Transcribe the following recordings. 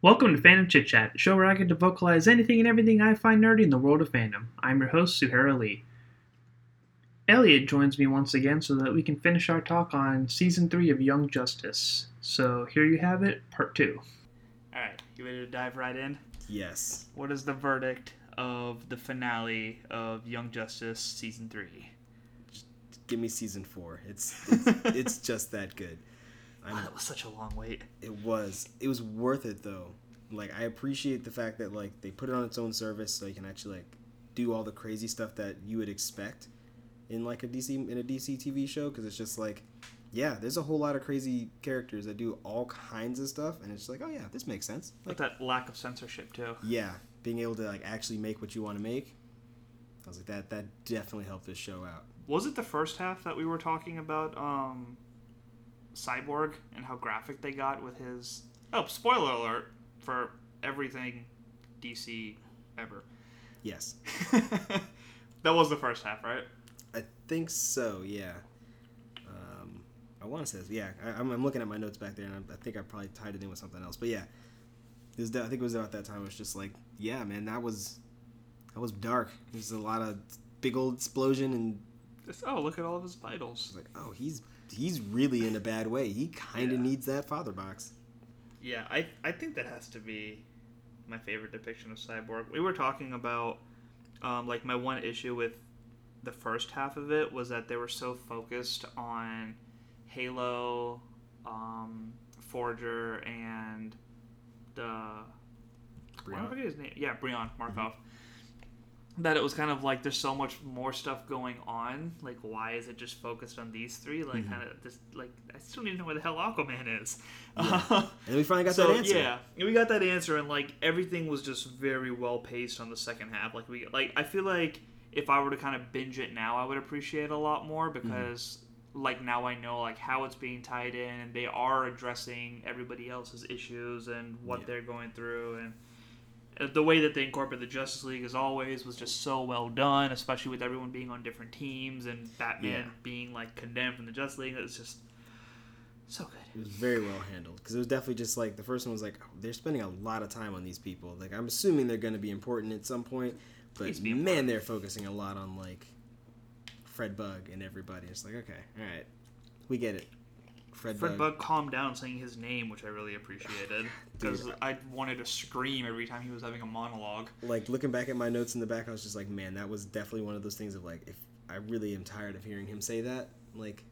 Welcome to Fandom Chit Chat, a show where I get to vocalize anything and everything I find nerdy in the world of fandom. I'm your host, Suhara Lee. Elliot joins me once again so that we can finish our talk on season three of Young Justice. So here you have it, part two. All right, you ready to dive right in? Yes. What is the verdict of the finale of Young Justice season three? Just Give me season four. It's it's, it's just that good. Wow, that was such a long wait. It was. It was worth it though. Like I appreciate the fact that like they put it on its own service so you can actually like do all the crazy stuff that you would expect in like a DC in a DC TV show because it's just like yeah, there's a whole lot of crazy characters that do all kinds of stuff and it's just like oh yeah, this makes sense. Like Like that lack of censorship too. yeah, being able to like actually make what you want to make. I was like that that definitely helped this show out. Was it the first half that we were talking about um Cyborg and how graphic they got with his Oh, spoiler alert for everything DC ever. Yes. that was the first half, right? I think so. Yeah. Um, I want to say this. Yeah, I, I'm, I'm looking at my notes back there, and I, I think I probably tied it in with something else. But yeah, was, I think it was about that time. It was just like, yeah, man, that was that was dark. There's a lot of big old explosion, and Just, oh, look at all of his vitals. like, oh, he's he's really in a bad way. He kind of Yeah. needs that father box. Yeah, I I think that has to be my favorite depiction of Cyborg. We were talking about um, like my one issue with the first half of it was that they were so focused on Halo, um, Forager, and the I Brianna. forget his name. Yeah, Brian Markov. That it was kind of like there's so much more stuff going on. Like, why is it just focused on these three? Like, Mhm. kind of this. Like, I still don't even know where the hell Aquaman is. Yeah. And we finally got so that answer. yeah, And we got that answer, and like everything was just very well paced on the second half. Like we, like I feel like if I were to kind of binge it now, I would appreciate it a lot more Mm-hmm. because like now I know like how it's being tied in, and they are addressing everybody else's issues and what Yeah. they're going through, and the way that they incorporate the Justice League as always was just so well done, especially with everyone being on different teams and Batman Yeah. being like condemned from the Justice League. It was just so good. It was very well handled because it was definitely just like the first one was like oh, they're spending a lot of time on these people. Like I'm assuming they're going to be important at some point, but man, they're focusing a lot on like Fred Bug and everybody. It's like okay, all right, we get it. Fred, Fred Bug. Bug calmed down saying his name, which I really appreciated because I wanted to scream every time he was having a monologue. Like looking back at my notes in the back, I was just like, man, that was definitely one of those things of like, if I really am tired of hearing him say that, like,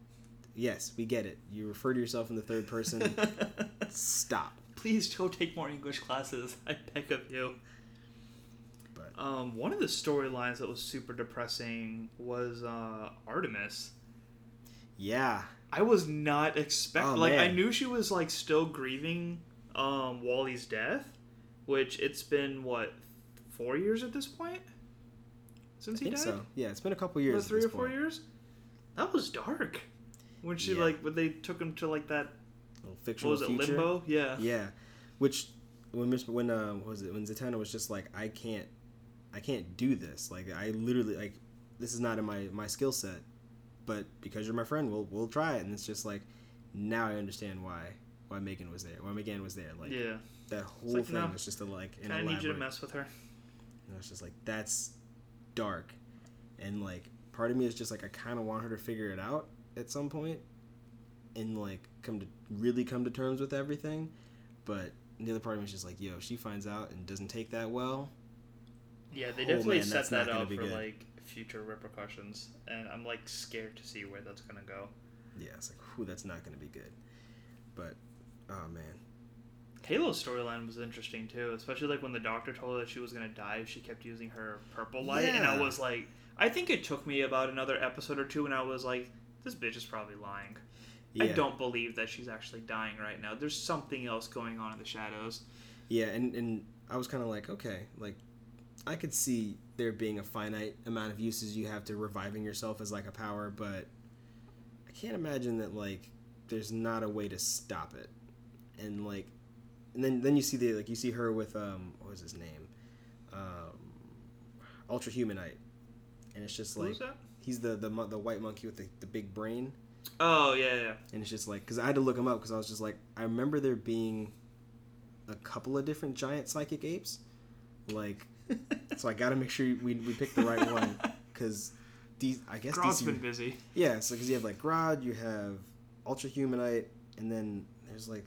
yes, we get it. You refer to yourself in the third person. Stop. Please go take more English classes. I beg of you. But Um, one of the storylines that was super depressing was uh, Artemis. yeah, I was not expecting. Oh, like I knew she was like still grieving um, Wally's death, which it's been what four years at this point since I he think died. so. Yeah, it's been a couple years. at three or four point. years. That was dark. When she Yeah. like when they took him to like that Little what fictional was it future. limbo? Yeah. Yeah, which when when uh, what was it when Zatanna was just like I can't I can't do this like I literally like this is not in my my skill set, but because you're my friend, we'll we'll try it, and it's just like now I understand why why Megan was there, why Megan was there, like yeah. that whole like, thing no, was just a like an I need you to mess with her. And it's just like that's dark, and like part of me is just like I kind of want her to figure it out at some point, and like come to really come to terms with everything, but the other part of me is just like, yo, if she finds out and doesn't take that well, Yeah, they Oh, definitely man, set that up for good. like future repercussions, and I'm like scared to see where that's gonna go. yeah, it's like, whew, that's not gonna be good. But oh man, Halo's storyline was interesting too, especially like when the doctor told her that she was gonna die if she kept using her purple light, and I was like, I think it took me about another episode or two, and I was like, this bitch is probably lying. yeah, I don't believe that she's actually dying right now. There's something else going on in the shadows. Yeah, and, and I was kind of like, okay, like I could see there being a finite amount of uses you have to reviving yourself as like a power, but I can't imagine that like there's not a way to stop it. And like, and then then you see the like you see her with um what was his name, um, Ultra Humanite, and it's just like he's the the the white monkey with the, the big brain. Oh yeah, yeah. and it's just like because I had to look him up because I was just like I remember there being a couple of different giant psychic apes. Like, so I got to make sure we, we pick the right one because these I guess Grodd's DC been busy. yeah. So because you have like Grodd, you have Ultra Humanite, and then there's like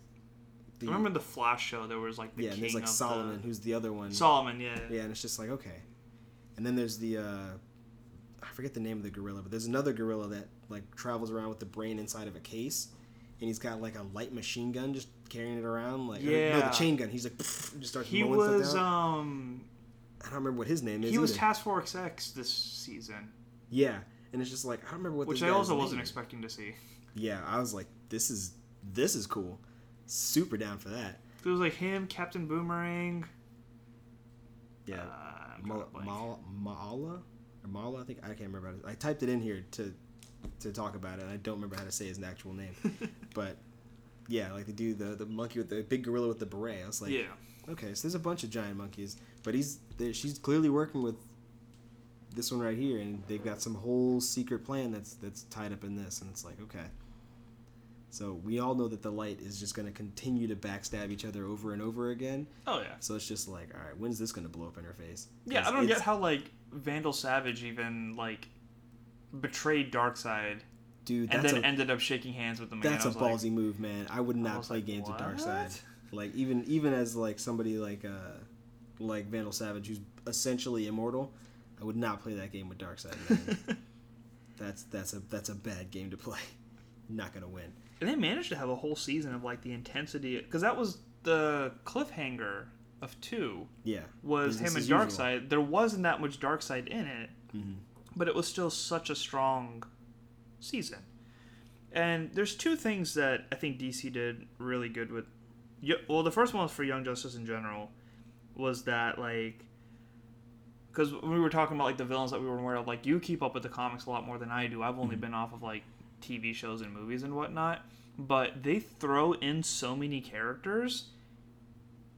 I remember the Flash show. There was like the yeah, there's like Solomon, who's the other one. Solomon, yeah. Yeah, and it's just like okay, and then there's the uh, I forget the name of the gorilla, but there's another gorilla that like travels around with the brain inside of a case, and he's got like a light machine gun just carrying it around, like or- no, Yeah. the chain gun. He's like just starts He was um I don't remember what his name is. he was either. Task Force X this season, yeah, and it's just like I don't remember what. The Which I also wasn't is. expecting to see. Yeah, I was like, this is this is cool, super down for that. It was like him, Captain Boomerang. Yeah, uh, I'm Ma- drawing a blank. Ma- Maala or Mala, I think I can't remember. I typed it in here to to talk about it. I don't remember how to say his actual name, but yeah, like the dude, the the monkey with the big gorilla with the beret. I was like, yeah, okay, so there's a bunch of giant monkeys, but he's there, she's clearly working with this one right here, and they've got some whole secret plan that's that's tied up in this, and it's like okay. So we all know that the light is just going to continue to backstab each other over and over again. oh yeah, So it's just like, all right, when's this going to blow up in her face? yeah. I don't get how like Vandal Savage even like betrayed Darkseid dude. and then a, ended up shaking hands with him. that's a was like, ballsy move, man. I would not play like, games with "What?" Darkseid. Like even even as like somebody like uh like Vandal Savage who's essentially immortal, I would not play that game with Darkseid. That's that's a that's a bad game to play. Not gonna win. And they managed to have a whole season of like the intensity because that was the cliffhanger of two Yeah. was him and. Darkseid. There wasn't that much Darkseid in it, Mhm. but it was still such a strong season. And there's two things that I think DC did really good with. Well, the first one was for Young Justice in general, was that like. Because when we were talking about like the villains that we were aware of, like you keep up with the comics a lot more than I do. I've only mm-hmm. been off of like TV shows and movies and whatnot, but they throw in so many characters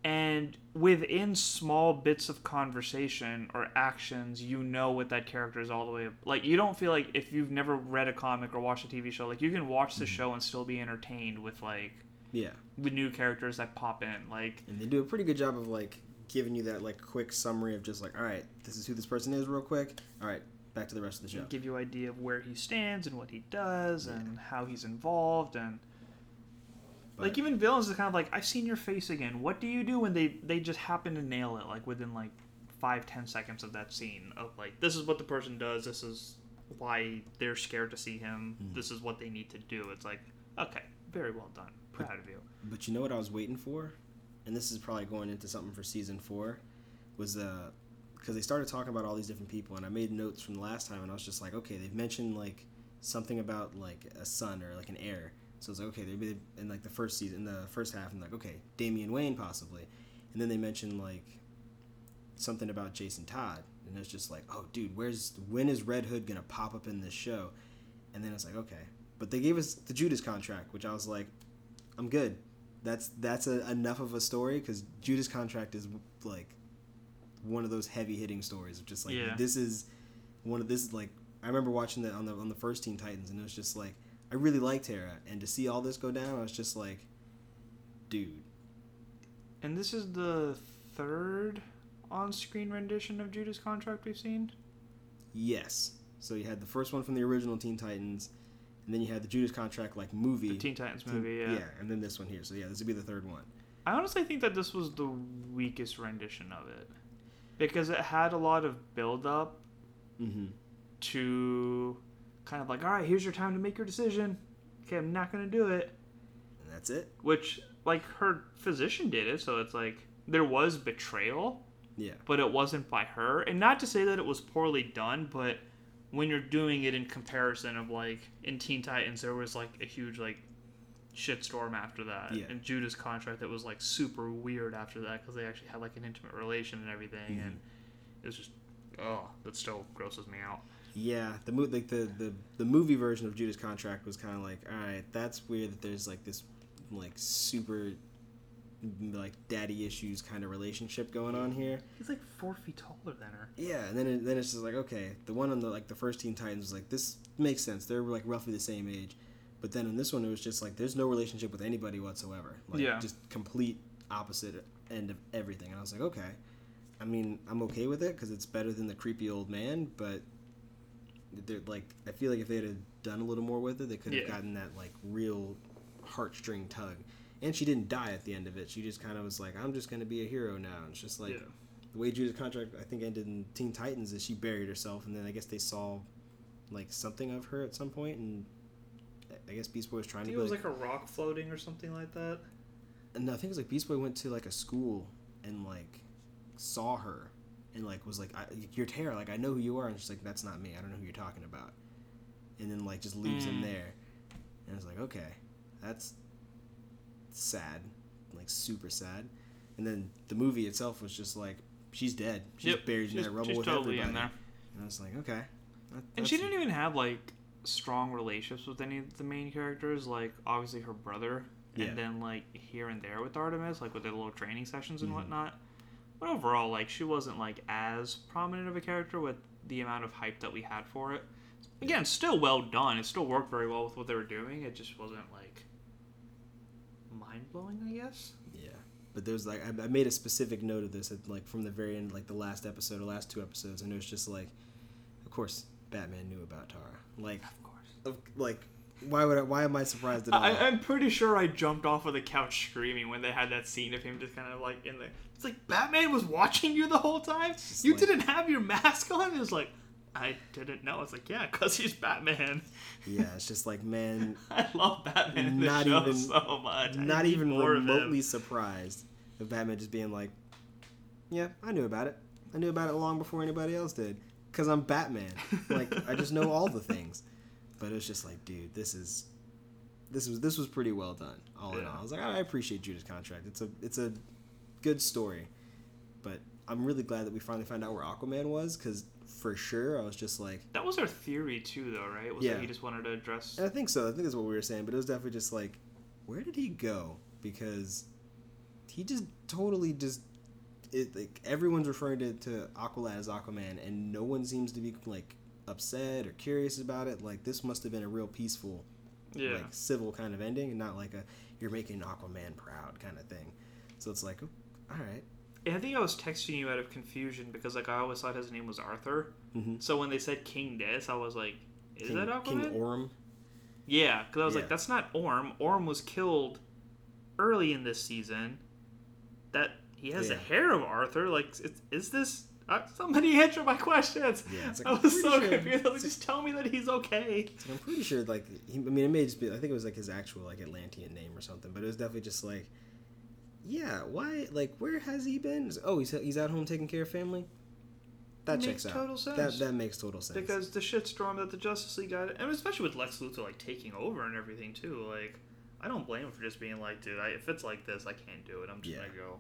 and within small bits of conversation or actions you know what that character is all the way Up. like you don't feel like if you've never read a comic or watched a tv show like you can watch the mm-hmm. show and still be entertained with like Yeah. with new characters that pop in like And they do a pretty good job of like giving you that like quick summary of just like, all right, this is who this person is, real quick. All right, back to the rest of the show. give you idea of where he stands and what he does and how he's involved and like even villains is kind of like i've seen your face again what do you do when they they just happen to nail it like within like five ten seconds of that scene of like this is what the person does this is why they're scared to see him Hmm. this is what they need to do it's like okay very well done proud of you But you know what I was waiting for, and this is probably going into something for season four, was uh because they started talking about all these different people, and I made notes from the last time, and I was just like, okay, they've mentioned like something about like a son or like an heir. So I was like, okay, they in like the first season, the first half, I'm like, okay, Damian Wayne possibly, and then they mentioned like something about Jason Todd, and it's just like, oh, dude, where's when is Red Hood gonna pop up in this show? And then it's like, okay, but they gave us the Judas contract, which I was like, I'm good. That's that's a, enough of a story because Judas contract is like one of those heavy hitting stories of just like Yeah. this is one of this is like I remember watching that on the on the first Teen Titans and it was just like I really liked Terra and to see all this go down I was just like, dude, and this is the third on-screen rendition of judas contract we've seen yes. So you had the first one from the original Teen Titans, and then you had the Judas contract like movie. the teen titans Teen- movie yeah. and then this one here. So yeah, this would be the third one. I honestly think that this was the weakest rendition of it because it had a lot of build up Mm-hmm. to kind of like, all right, here's your time to make your decision. Okay, I'm not gonna do it. And that's it. Which like her physician did it, so it's like there was betrayal, Yeah. but it wasn't by her. And not to say that it was poorly done, but when you're doing it in comparison of like in Teen Titans, there was like a huge like shitstorm after that. Yeah. And Judas contract that was like super weird after that because they actually had like an intimate relation and everything, Mhm. and it was just oh, that still grosses me out. Yeah, the mo- like the, the the movie version of Judas Contract was kind of like, all right, that's weird that there's like this like super like daddy issues kind of relationship going on here. He's like four feet taller than her. Yeah, and then it, then it's just like okay, the one on the like the first Teen Titans was like this makes sense. They're like roughly the same age, but then in this one it was just like there's no relationship with anybody whatsoever. Like Yeah. just complete opposite end of everything. And I was like, okay. I mean, I'm okay with it because it's better than the creepy old man, but they're like, I feel like if they had done a little more with it, they could have Yeah. gotten that like real heartstring tug. And she didn't die at the end of it. She just kind of was like, I'm just going to be a hero now. And it's just like, yeah. the way Judas contract, I think, ended in Teen Titans is she buried herself, and then I guess they saw like something of her at some point, and I guess Beast Boy was I trying think to it was like, like a rock floating or something like that. and I think it was like Beast Boy went to like a school and like saw her and like was like, I, "You're Tara, like I know who you are," and she's like, "That's not me. I don't know who you're talking about," and then like just leaves him Mm. there, and it's like, okay, that's sad, like super sad, and then the movie itself was just like. She's dead. She's Yep, buried in that rubble with totally everybody. in there. And I was like, okay. That, And she didn't even have like strong relationships with any of the main characters. Like obviously her brother, Yeah. and then like here and there with Artemis, like with their little training sessions and Mhm. whatnot. But overall, like she wasn't like as prominent of a character with the amount of hype that we had for it. Again, still well done. It still worked very well with what they were doing. It just wasn't like mind blowing, I guess. Yeah, but there's like I, I made a specific note of this at like from the very end, like the last episode or last two episodes, and it was just like, of course, Batman knew about Tara. Like, Of course. of, like, why would I, why am I surprised at all? I, I'm pretty sure I jumped off of the couch screaming when they had that scene of him just kind of like in the. It's like Batman was watching you the whole time. just You like- didn't have your mask on. It was like, I didn't know. It's like, yeah, cause he's Batman. yeah, it's just like man, I love Batman Not even- so much. Not even remotely surprised of Batman just being like, yeah, I knew about it. I knew about it long before anybody else did, cause I'm Batman. Like I just know all the things. But it was just like, dude, this is this was this was pretty well done. All in all, I was like, I appreciate Judas contract. It's a it's a good story, but I'm really glad that we finally found out where Aquaman was because for sure I was just like, That was our theory too, though, right? Was Yeah. that he just wanted to address? and I think so. I think that's what we were saying, but it was definitely just like, where did he go? Because he just totally just it like everyone's referring to, to Aqualad as Aquaman, and no one seems to be like upset or curious about it. Like this must have been a real peaceful, Yeah. like civil kind of ending, and not like a you're making Aquaman proud kind of thing. So it's like, oh, all right, I think I was texting you out of confusion because like I always thought his name was Arthur. mm-hmm. So when they said King Dis, I was like, is King, that Aquaman? King Orm. Yeah, because I was Yeah. like, that's not Orm. Orm was killed early in this season. That he has the hair of Arthur. Like, is, is this? Uh, somebody answer my questions. Yeah, like, I was so sure- confused. Like, just tell me that he's okay. I'm pretty sure, like, he, I mean, it may just be. I think it was like his actual like Atlantean name or something, but it was definitely just like, yeah, why? Like, where has he been? Oh, he's he's at home taking care of family. That Makes checks out. total sense. That that makes total sense. Because the shitstorm that the Justice League got, and especially with Lex Luthor like taking over and everything too. Like, I don't blame him for just being like, dude, I, if it's like this, I can't do it. I'm just Yeah. gonna go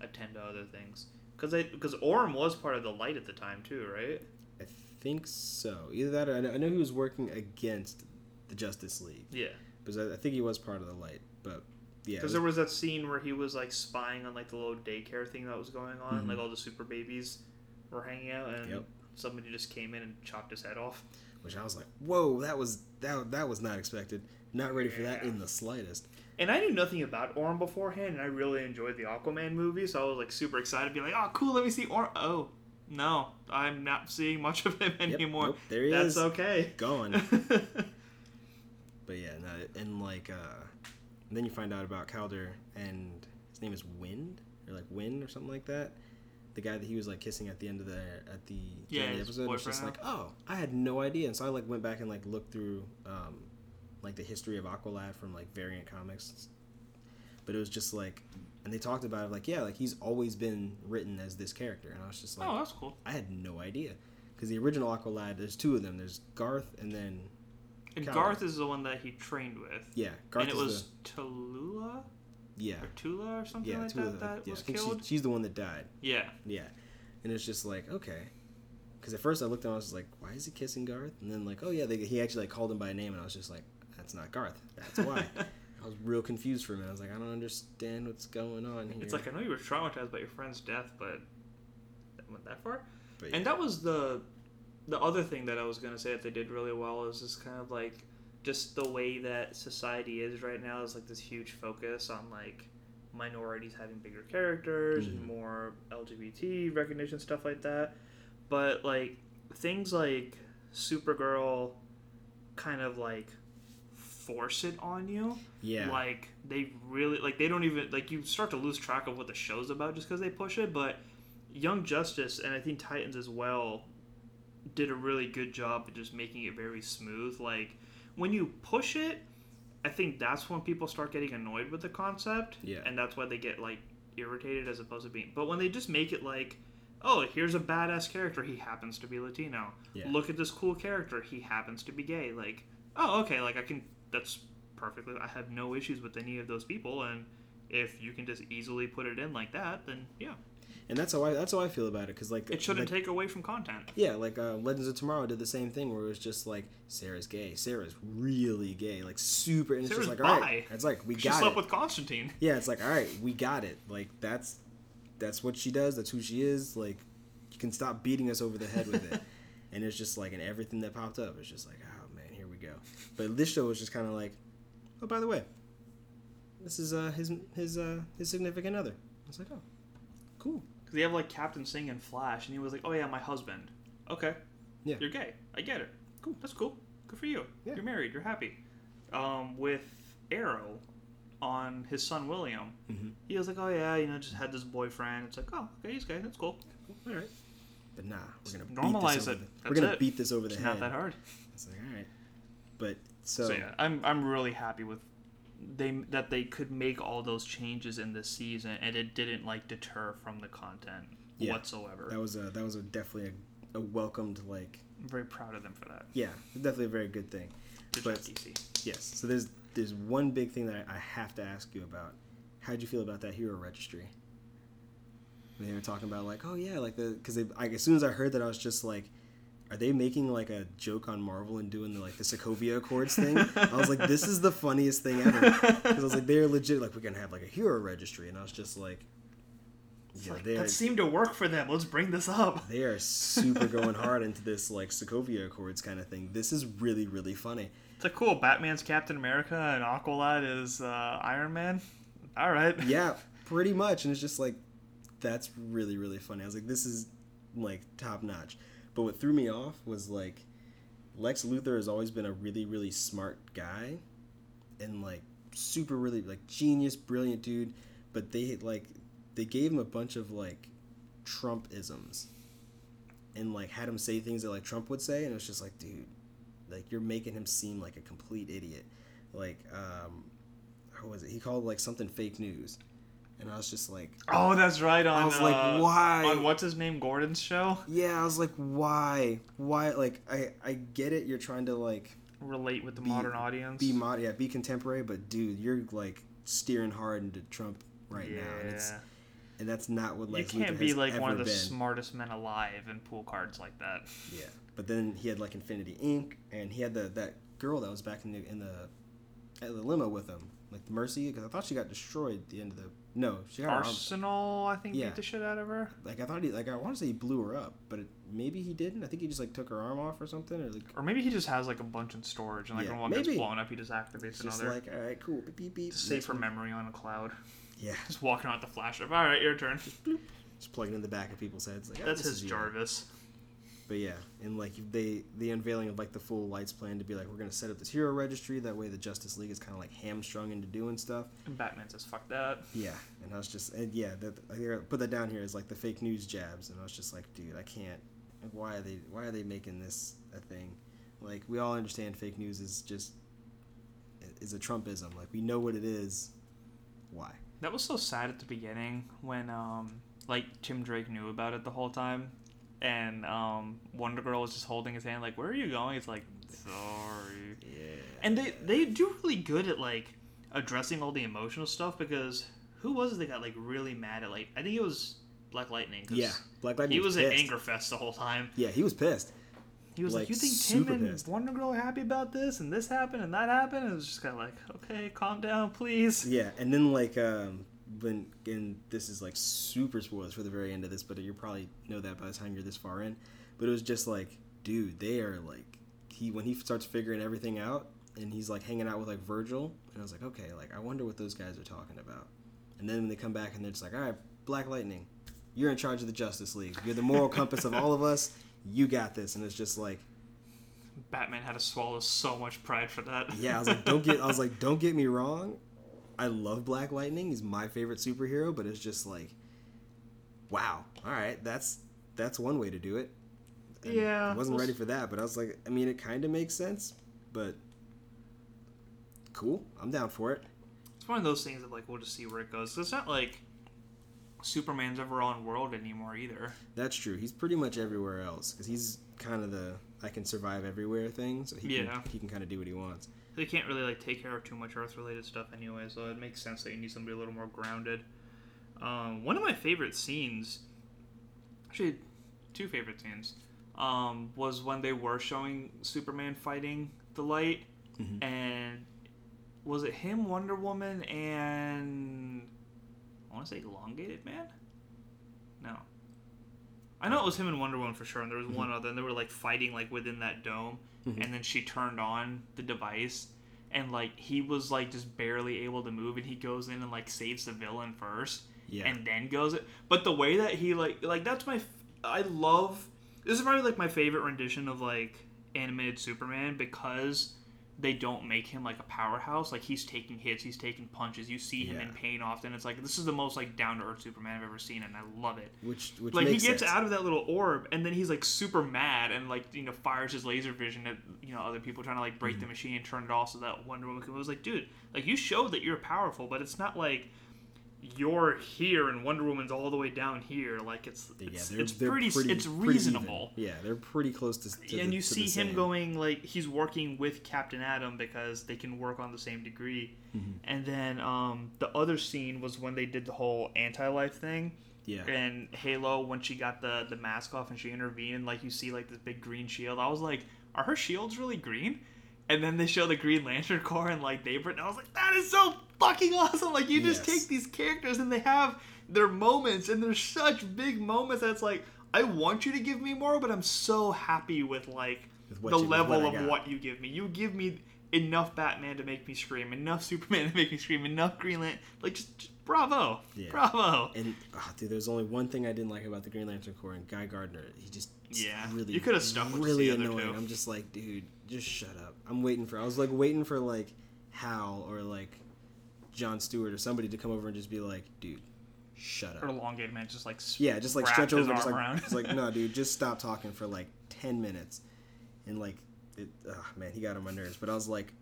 attend to other things. Because I because Orm was part of the light at the time too, right? I think so. Either that, or I know, I know he was working against the Justice League Yeah. because I, I think he was part of the light. But yeah, Because there was that scene where he was like spying on like the little daycare thing that was going on, Mhm. like all the super babies were hanging out, and Yep. somebody just came in and chopped his head off. which I was like, whoa, that was that that was not expected. Not ready for that in the slightest. And I knew nothing about Orm beforehand, and I really enjoyed the Aquaman movie, so I was like super excited to be like, oh, cool, let me see Orm. Oh, no, I'm not seeing much of him Yep, anymore. nope, there he That's is, okay. gone. But yeah, no, and like, uh, and then you find out about Kaldur, and his name is Wind, or like Wind, or something like that. The guy that he was like kissing at the end of the at the, Yeah, end of the episode was just like, oh, I had no idea, and so I like went back and like looked through, um, like the history of Aqualad from like variant comics. But it was just like, and they talked about it like, yeah, like he's always been written as this character, and I was just like, oh, that's cool. I had no idea, because the original Aqualad, there's two of them. There's Garth, and then And Kaldur. Garth is the one that he trained with. yeah, Garth and it was the, Tallulah yeah. or Tula or something Yeah, like two that that yeah, was killed. she, she's the one that died. Yeah, Yeah, and it's just like okay, because at first I looked and I was like, why is he kissing Garth? And then like, oh yeah, they, he actually like called him by name, and I was just like, that's not Garth. That's why. I was real confused for a minute. I was like, I don't understand what's going on here. it's like I know you were traumatized by your friend's death, but that went that far. But And that was the the other thing that I was gonna say that they did really well is just kind of like just the way that society is right now is like this huge focus on like minorities having bigger characters and Mhm. more LGBT recognition stuff like that. But like things like Supergirl kind of like force it on you. Yeah. Like they really like they don't even like you start to lose track of what the show's about just because they push it. But Young Justice and I think Titans as well did a really good job of just making it very smooth. Like when you push it, I think that's when people start getting annoyed with the concept. Yeah. And that's why they get like irritated as opposed to being. But when they just make it like, oh, here's a badass character. He happens to be Latino. Yeah. Look at this cool character. He happens to be gay. Like, oh, okay. Like I can. That's perfectly. I have no issues with any of those people. And if you can just easily put it in like that, then yeah, and that's how I that's how I feel about it because like it shouldn't like, take away from content. Yeah, like uh, Legends of Tomorrow did the same thing where it was just like Sara's gay. Sara's really gay, like super. And it's Sara's just like all bi. right, it's like we She got slept it. with Constantine. Yeah, it's like all right, we got it. Like that's that's what she does. That's who she is. Like you can stop beating us over the head with it. and it's just like, and everything that popped up, it's just like, oh man, here we go. But this show was just kind of like, oh by the way, this is uh his his uh his significant other. I was like, oh, cool. They have like Captain Singh and Flash, and he was like, "Oh yeah, my husband." Okay. Yeah. You're gay. I get it. Cool. That's cool. Good for you. Yeah. You're married. You're happy. Um, with Arrow, on his son William, Mhm. he was like, "Oh yeah, you know, just had this boyfriend." It's like, "Oh, okay, he's gay. That's cool. All right. But nah, we're gonna beat Normalize this over it. The, we're gonna it. beat this over the It's head. not that hard." It's like all right, but so, So, yeah, I'm I'm really happy with they that they could make all those changes in this season, and it didn't like deter from the content Yeah. whatsoever. that was a that was a definitely a, a welcomed like I'm very proud of them for that. yeah, definitely a very good thing. Good But- job, DC. Yes. So there's there's one big thing that I, I have to ask you about. How'd you feel about that hero registry? They were talking about like, oh yeah, like the because like, as soon as I heard that, I was just like, are they making like a joke on Marvel and doing the like the Sokovia Accords thing? I was like, this is the funniest thing ever because I was like, they're legit like we're gonna have like a hero registry, and I was just like, yeah, like, are that seemed to work for them. Let's bring this up. they are super going hard into this like Sokovia Accords kind of thing. This is really really funny. It's a cool. Batman's Captain America and Aqualad is uh, Iron Man. All right. yeah, pretty much. And it's just like, that's really, really funny. I was like, this is like top notch. But what threw me off was like, Lex Luthor has always been a really, really smart guy and like super, really like genius, brilliant dude. But they like, they gave him a bunch of like Trump isms and like had him say things that like Trump would say. And it was just like, dude, like you're making him seem like a complete idiot. Like, um, how was it? He called like something fake news, and I was just like, Oh, that's right. On I was like, uh, why? on what's his name Gordon's show. Yeah, I was like, why? Why? Like, I I get it. You're trying to like Relate with the Be- modern audience. be mod, yeah, be contemporary, but dude, you're like steering hard into Trump right yeah. now, and it's and that's not what like you can't be like one of the been. smartest men alive and pull cards like that. Yeah, but then he had like Infinity Inc. and he had the that girl that was back in the in the at the limo with him, like Mercy, because I thought she got destroyed at the end of the. No, she got her arm, Arsenal, I think, Yeah. beat the shit out of her. like I thought he like I want to say he blew her up, but it, maybe he didn't. I think he just like took her arm off or something, or like Or maybe he just has like a bunch in storage, and like Yeah, when one maybe. gets blown up, he just activates it's just another. like all right, cool, beep beep beep. to save her memory on a cloud. Yeah, Just walking out the flash drive. All right, your turn. just plug it in the back of people's heads. Like oh, That's his. Jarvis. But yeah, and like they the unveiling of like the full lights plan to be like we're gonna set up this hero registry that way the Justice League is kind of like hamstrung into doing stuff. And Batman says, "Fuck that." Yeah, and I was just and yeah, that I put that down here as like the fake news jabs, and I was just like, dude, I can't. Like, why are they why are they making this a thing? Like we all understand fake news is just is a Trumpism. Like we know what it is. Why? That was so sad at the beginning when um like Tim Drake knew about it the whole time, and um Wonder Girl was just holding his hand like, "Where are you going?" It's like, sorry. Yeah. And they they do really good at like addressing all the emotional stuff because who was it that got like really mad at like I think it was Black Lightning. 'cause Yeah, Black Lightning. He was at anger fest the whole time. Yeah, he was pissed. He was like, Like, "You think Tim and pissed. Wonder Girl are happy about this, and this happened, and that happened?" And it was just kind of like, "Okay, calm down, please." Yeah, and then like um when and this is like super spoilers for the very end of this, but you probably know that by the time you're this far in. But it was just like, dude, they are like he when he starts figuring everything out and he's like hanging out with like Virgil, and I was like, okay, like I wonder what those guys are talking about. And then when they come back and they're just like, all right, Black Lightning, you're in charge of the Justice League. You're the moral compass of all of us. You got this. And it's just like, Batman had to swallow so much pride for that. yeah, I was like, don't get, I was like, don't get me wrong. I love Black Lightning. He's my favorite superhero, but it's just like, wow, all right, that's that's one way to do it. And Yeah, I wasn't ready for that, but I was like, I mean, it kind of makes sense, but cool. I'm down for it. it's one of those things that like we'll just see where it goes. It's not like Superman's ever on world anymore either. That's true. He's pretty much everywhere else because he's kind of the I can survive everywhere thing. So he Yeah. can, he can kind of do what he wants. They can't really like take care of too much Earth related stuff anyway, so it makes sense that you need somebody a little more grounded. Um, one of my favorite scenes, actually, two favorite scenes, um, was when they were showing Superman fighting the light, Mhm. and was it him, Wonder Woman, and I want to say Elongated Man? No. I know it was him and Wonder Woman for sure, and there was one other, and they were like fighting like within that dome, Mhm. and then she turned on the device, and like he was like just barely able to move, and he goes in and like saves the villain first, Yeah. and then goes it. But the way that he like like that's my f- I love this is probably like my favorite rendition of like animated Superman because they don't make him like a powerhouse. Like he's taking hits, he's taking punches. You see him Yeah. in pain often. It's like this is the most like down to earth Superman I've ever seen, and I love it. which which like he gets sense. out of that little orb, and then he's like super mad, and like you know fires his laser vision at you know other people trying to like break Mm-hmm. the machine and turn it off so that Wonder Woman can. Was like, dude, like you showed that you're powerful, but it's not like you're here and Wonder Woman's all the way down here. Like it's Yeah, it's, they're, it's they're pretty, pretty it's pretty reasonable. yeah, they're pretty close to. to and the- you to see him same. going like he's working with Captain Atom because they can work on the same degree. Mm-hmm. And then um, the other scene was when they did the whole anti-life thing. Yeah. And Halo, when she got the the mask off and she intervened, like you see like this big green shield. I was like, are her shields really green? And then they show the Green Lantern Corps and like Daybreak, and I was like, that is so fucking awesome! Like you just Yes. take these characters and they have their moments, and they're such big moments that's like, I want you to give me more, but I'm so happy with like With the you- level of what you give me. You give me enough Batman to make me scream, enough Superman to make me scream, enough Green Lantern. Like just, just bravo, Yeah. bravo. And oh, dude, there's only one thing I didn't like about the Green Lantern Corps and Guy Gardner. He just Yeah. really You coulda stuck with really the other annoying. two. I'm just like, dude, just shut up. I'm waiting for. I was like waiting for like Hal or like John Stewart or somebody to come over and just be like, dude, shut up. Or elongated man just like Yeah, just like stretch over, just arm like, around. just like no, dude, just stop talking for like ten minutes, and like, it, oh, man, he got on my nerves. But I was like,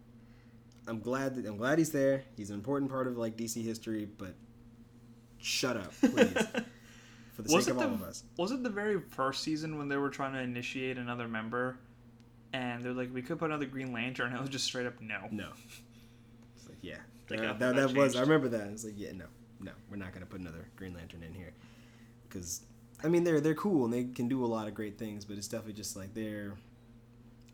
I'm glad that I'm glad he's there. He's an important part of like DC history, but shut up, please, for the Was sake of all of us. Was it the very first season when they were trying to initiate another member, and they're like, we could put another Green Lantern, and it was just straight up no. No. It's like, yeah. Like, Uh, that, that was, I remember that. It's like, yeah, no, no, we're not going to put another Green Lantern in here. Because, I mean, they're, they're cool and they can do a lot of great things, but it's definitely just like they're.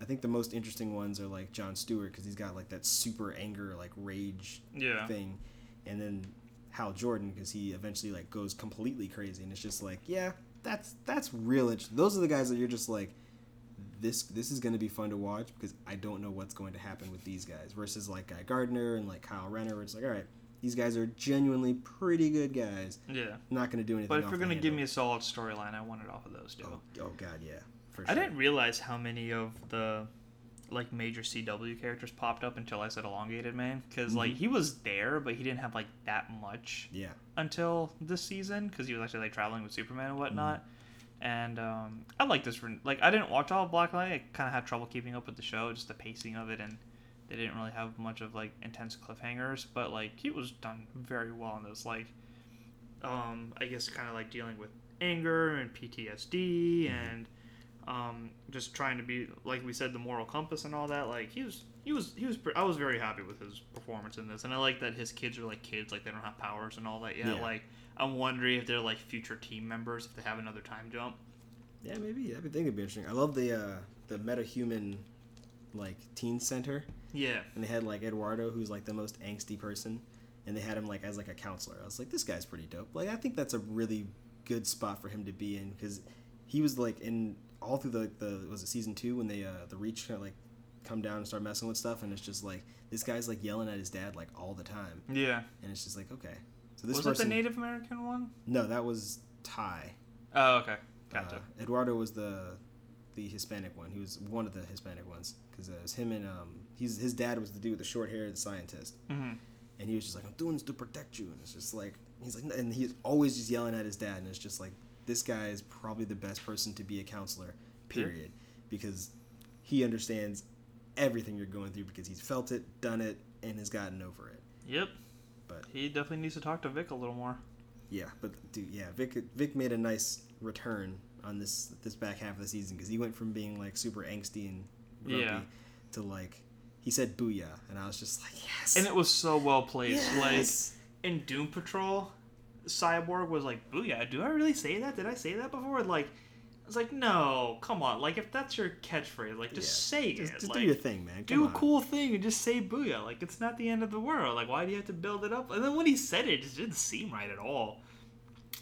I think the most interesting ones are like John Stewart because he's got like that super anger, like rage Yeah. thing. And then Hal Jordan because he eventually like goes completely crazy and it's just like, yeah, that's that's real. Those are the guys that you're just like, this this is going to be fun to watch because I don't know what's going to happen with these guys versus like Guy Gardner and like Kyle Rayner. Where it's like, all right, these guys are genuinely pretty good guys. Yeah. Not going to do anything. But if you're gonna give me a solid storyline, I want it off of those two. oh, oh god, yeah, for I didn't realize how many of the like major CW characters popped up until I said elongated man because like mm-hmm. he was there but he didn't have like that much Yeah, until this season because he was actually like traveling with Superman and whatnot. Mm-hmm. And um, I like this. Like I didn't watch all of Black Light. I kind of had trouble keeping up with the show, just the pacing of it, and they didn't really have much of like intense cliffhangers. But like he was done very well in this. Like, um, I guess kind of like dealing with anger and PTSD and um, just trying to be like we said the moral compass and all that. Like he was. He was he was pre- I was very happy with his performance in this, and I like that his kids are like kids, like they don't have powers and all that yet. Yeah. Like I'm wondering if they're like future team members if they have another time jump. yeah, maybe. I think it'd be interesting. I love the uh, the metahuman like teen center. Yeah, and they had like Eduardo, who's like the most angsty person, and they had him like as like a counselor. I was like, this guy's pretty dope. Like, I think that's a really good spot for him to be in because he was like in all through the the was it season two when they uh the Reach kind of like come down and start messing with stuff, and it's just like this guy's like yelling at his dad like all the time, yeah, and it's just like okay, So this was person, it the Native American one? no, that was Tye. Oh, okay. Gotcha. Uh, Eduardo was the the Hispanic one. He was one of the Hispanic ones because uh, it was him and um, he's his dad was the dude with the short hair, the scientist, hmm and he was just like, "I'm doing this to protect you," and it's just like he's like, and he's always just yelling at his dad, and it's just like this guy is probably the best person to be a counselor, period, because he understands everything you're going through because he's felt it, done it, and has gotten over it. Yep. But- he definitely needs to talk to Vic a little more. Yeah, but dude, yeah, Vic Vic made a nice return on this this back half of the season because he went from being like super angsty and grumpy Yeah. to like he said booyah, and I was just like yes, And it was so well placed. yes. Like in Doom Patrol, Cyborg was like, "Booyah!" Do I really say that? Did I say that before? Like, was like, "No, come on! Like, if that's your catchphrase, like, just Yeah. say just, it. just like, do your thing, man. do Come a on. cool thing and just say booyah. Like it's not the end of the world. Like why do you have to build it up? And then when he said it, it just didn't seem right at all.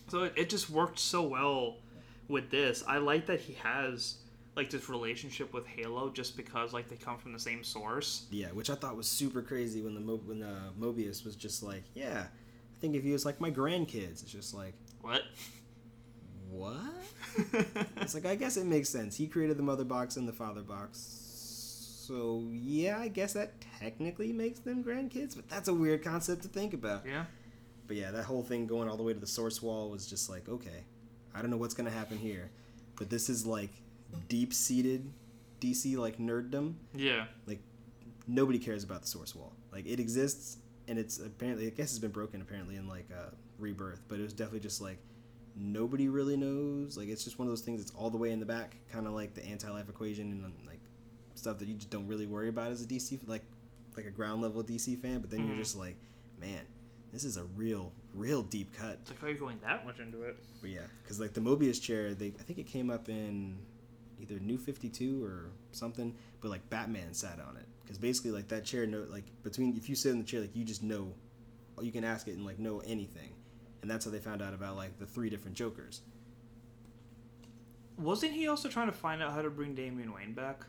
So it, it just worked so well with this. I like that he has like this relationship with Halo just because like they come from the same source. Yeah, which I thought was super crazy when the Mo- when uh, Mobius was just like, yeah, I think if he was like my grandkids, it's just like What? What? It's like I guess it makes sense. He created the mother box and the father box. So yeah, I guess that technically makes them grandkids, but that's a weird concept to think about. yeah. But yeah, that whole thing going all the way to the source wall was just like, okay, I don't know what's gonna happen here, but this is like deep seated DC like nerddom. Yeah. Like nobody cares about the source wall. Like it exists, and it's apparently I guess it's been broken apparently in like uh, Rebirth, but it was definitely just like nobody really knows. Like it's just one of those things that's all the way in the back, kind of like the anti-life equation and like stuff that you just don't really worry about as a DC like like a ground level DC fan. But then Mhm. you're just like, man, this is a real real deep cut. It's like why are you going that much into it? But yeah, because like the Mobius chair, they I think it came up in either New Fifty Two or something, but like Batman sat on it because basically like that chair, no like between if you sit in the chair, like you just know, you can ask it and like know anything, and that's how they found out about like the three different Jokers. Wasn't he also trying to find out how to bring Damian Wayne back?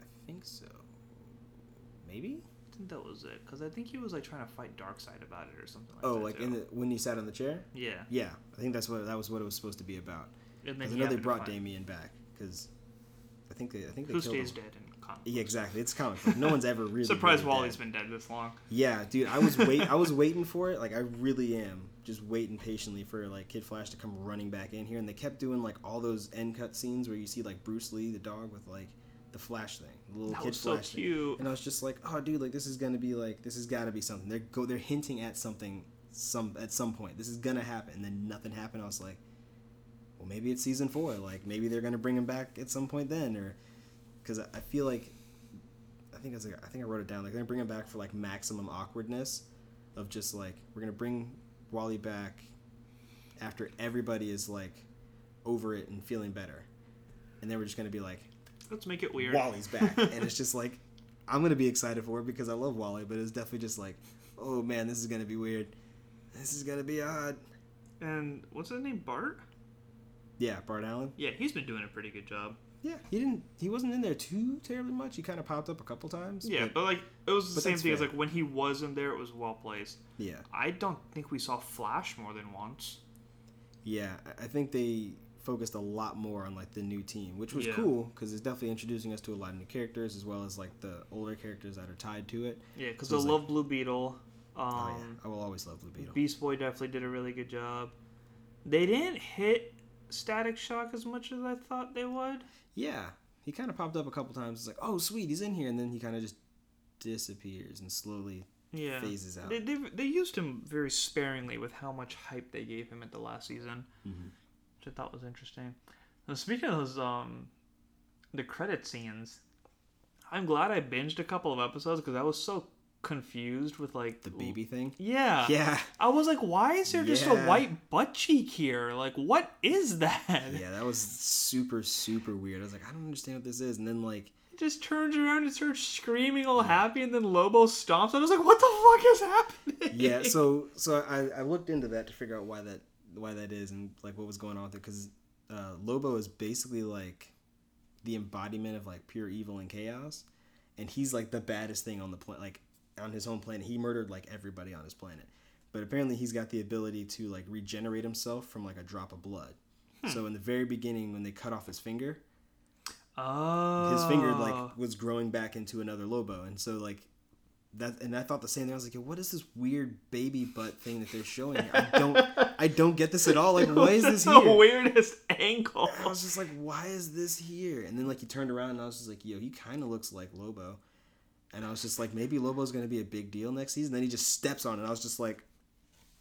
I think so. Maybe. I think that was it. Because I think he was like trying to fight Darkseid about it or something like Oh, that. like too. in the when he sat on the chair. Yeah. Yeah, I think that's what that was what it was supposed to be about. And then he I know they brought Damian back because I think they I think they Who killed stays him. dead comic Yeah, exactly. It's comic book. No one's ever really. Surprised really Wally's dead. been dead this long. Yeah, dude, I was wait I was waiting for it. Like I really am just waiting patiently for like Kid Flash to come running back in here and they kept doing like all those end cut scenes where you see like Bruce Lee the dog with like the Flash thing, the little That Kid was so Flash thing. And I was just like, "Oh, dude, like this is going to be like this has got to be something. They're go they're hinting at something some at some point. This is going to happen." And then nothing happened. I was like, "Well, maybe it's season 4. Like maybe they're going to bring him back at some point then or cuz I I feel like I think it's like, I think I wrote it down. Like they're gonna bring him back for like maximum awkwardness, of just like we're gonna bring Wally back after everybody is like over it and feeling better, and then we're just gonna be like Let's make it weird. Wally's back, and it's just like I'm gonna be excited for it because I love Wally, but it's definitely just like oh man, this is gonna be weird. This is gonna be odd. and what's his name? Bart? Yeah, Bart Allen. Yeah, he's been doing a pretty good job. Yeah, he didn't. He wasn't in there too terribly much. He kind of popped up a couple times. Yeah, but- but, like it was the same thing as like when he wasn't there, it was well placed. yeah. I don't think we saw Flash more than once. Yeah, I- think they focused a lot more on like the new team, which was Yeah. cool because it's definitely introducing us to a lot of new characters as well as like the older characters that are tied to it. Yeah, because So I love Blue Beetle. Um, oh yeah, I will always love Blue Beetle. Beast Boy definitely did a really good job. They didn't hit Static Shock as much as I thought they would. yeah, he kind of popped up a couple times. It's like, oh sweet, he's in here, and then he kind of just disappears and slowly Yeah, phases out. they, they they used him very sparingly with how much hype they gave him at the last season, Mhm. which I thought was interesting. Now, speaking of those, um, the credit scenes, I'm glad I binged a couple of episodes because I was so confused with like The baby thing. Yeah, Yeah, I was like, why is there just a white butt cheek here? Like, what is that? yeah, that was super super weird. I was like, I don't understand what this is, and then like. He just turns around and starts screaming all happy, and then Lobo stomps. I was like, what the fuck is happening? yeah so so I, I looked into that to figure out why that why that is and like what was going on with it because uh, lobo is basically like the embodiment of like pure evil and chaos and he's like the baddest thing on the planet like on his home planet he murdered like everybody on his planet but apparently he's got the ability to like regenerate himself from like a drop of blood. Hmm. So in the very beginning, when they cut off his finger, Oh. his finger like oh. was growing back into another Lobo, and so like that. And I thought the same thing. I was like, what is this weird baby butt thing that they're showing? Here? I don't, I don't get this at all. Like, why is this the here? weirdest angle? I was just like, why is this here? And then like he turned around and I was just like, yo, he kind of looks like Lobo. And I was just like, maybe Lobo's gonna be a big deal next season. Then he just steps on it. I was just like,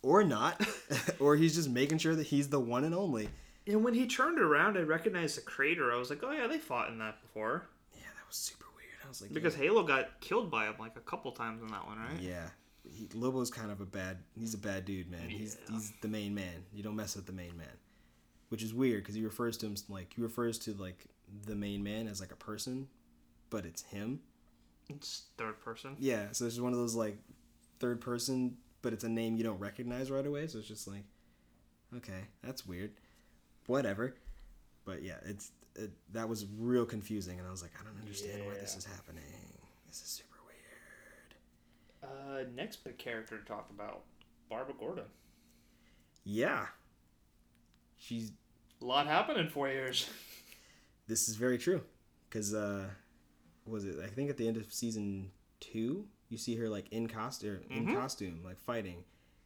or not, or he's just making sure that he's the one and only. And when he turned around, I recognized the crater. I was like, oh yeah, they fought in that before. Yeah, that was super weird. I was like, Because Halo got killed by him like a couple times in that one, right? yeah, he, Lobo's kind of a bad. He's a bad dude, man. He's he's the main man. You don't mess with the main man, which is weird because he refers to him like he refers to like the main man as like a person, but it's him. It's third person. Yeah, so it's just one of those like third person, but it's a name you don't recognize right away. So it's just like, okay, that's weird. Whatever. But yeah, it's it, that was real confusing, and I was like, I don't understand why this is happening. This is super weird. Uh, next big character to talk about, Barbara Gordon. Yeah, she's. A lot happened in four years. This is very true, because uh, was it? I think at the end of season two, you see her like in costume, in Mhm. costume, like fighting,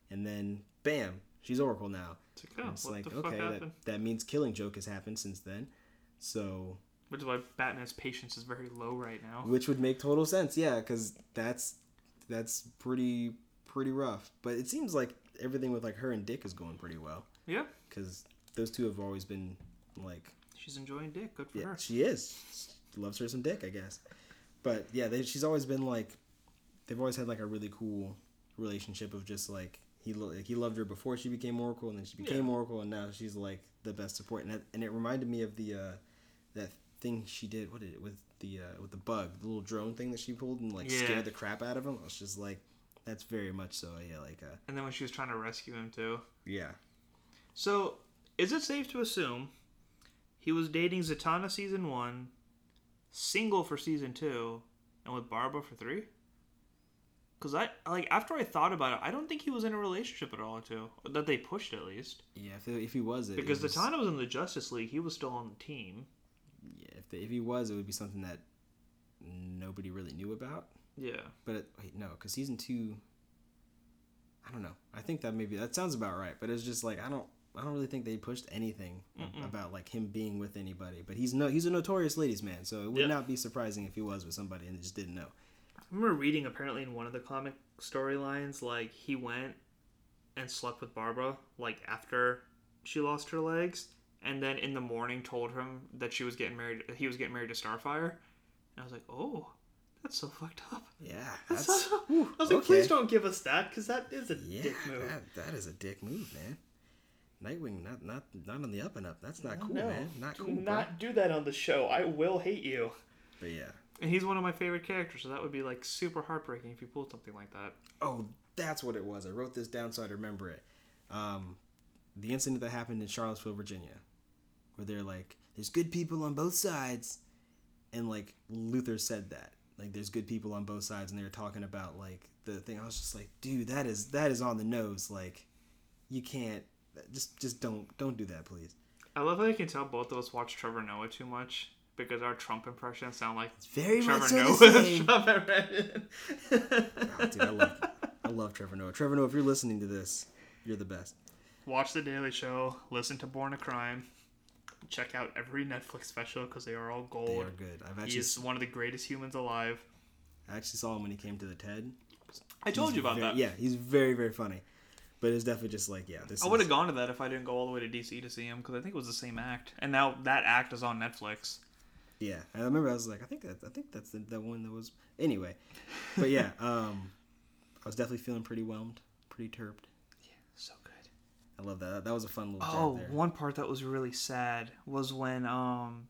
and then bam, she's Oracle now. It's like, oh, it's what like the fuck okay, that, that means Killing Joke has happened since then. So, Which is why Batman's patience is very low right now. which would make total sense, yeah, because that's that's pretty pretty rough. But it seems like everything with like her and Dick is going pretty well Yeah, because those two have always been like, she's enjoying Dick. Good for yeah, her. she is loves her some Dick, I guess. But yeah, they, she's always been like, they've always had like a really cool relationship of just like he lo- like, he loved her before she became Oracle, and then she became Yeah. Oracle, and now she's like the best support. And it, and it reminded me of the uh, that thing she did. What did it with the uh, with the bug, the little drone thing that she pulled and like Yeah. scared the crap out of him. I was just like, that's very much so. Yeah, like uh, And then when she was trying to rescue him too. yeah, So, is it safe to assume he was dating Zatanna season one, single for season two, and with Barbara for three? Because I like after I thought about it, I don't think he was in a relationship at all, or two that they pushed at least. yeah. If, if he was it, Because it was, Zatanna was in the Justice League, he was still on the team. yeah, if, the, if he was, it would be something that nobody really knew about. Yeah, But it, wait, no, because season two. I don't know. I think that maybe that sounds about right. But it's just like I don't. I don't really think they pushed anything Mm-mm. about like him being with anybody. But he's no. He's a notorious ladies man, so it would Yeah. not be surprising if he was with somebody and just didn't know. I remember reading apparently in one of the comic storylines, like he went and slept with Barbara, like after she lost her legs, and then in the morning told him that she was getting married. He was getting married to Starfire, and I was like, oh, that's so fucked up. Yeah, That's that's. whew, I was like, okay. please don't give us that, because that is a Yeah, dick move. that, that is a dick move, man. Nightwing, not not not on the up and up. That's not cool, no, man. Not do cool, bro. not do that on the show. I will hate you. But yeah. And he's one of my favorite characters, so that would be like super heartbreaking if you pulled something like that. Oh, that's what it was. I wrote this down so I'd remember it. Um, the incident that happened in Charlottesville, Virginia, where they're like, "There's good people on both sides," and like Luthor said that, like, "There's good people on both sides," and they were talking about like the thing. I was just like, "Dude, that is that is on the nose. Like, you can't just just don't don't do that, please." I love how you can tell both of us watch Trevor Noah too much because our Trump impressions sound like It's very Trevor much so the Noah. same. Trump. Oh, dude, I love I love Trevor Noah. Trevor Noah, if you're listening to this, you're the best. Watch The Daily Show. Listen to Born a Crime. Check out every Netflix special because they are all gold. They are good. I've actually is one of the greatest humans alive. I actually saw him when he came to the TED. I told He's you about very- that. Yeah, he's very very funny, but it's definitely just like yeah. This I would have gone to that if I didn't go all the way to DC to see him because I think it was the same act. And now that act is on Netflix. Yeah, I remember I was like, I think that I think that's the, the one that was anyway. But yeah, um, I was definitely feeling pretty whelmed, pretty turped. Yeah, so good. I love that. That was a fun little Oh, one part that was really sad was when um,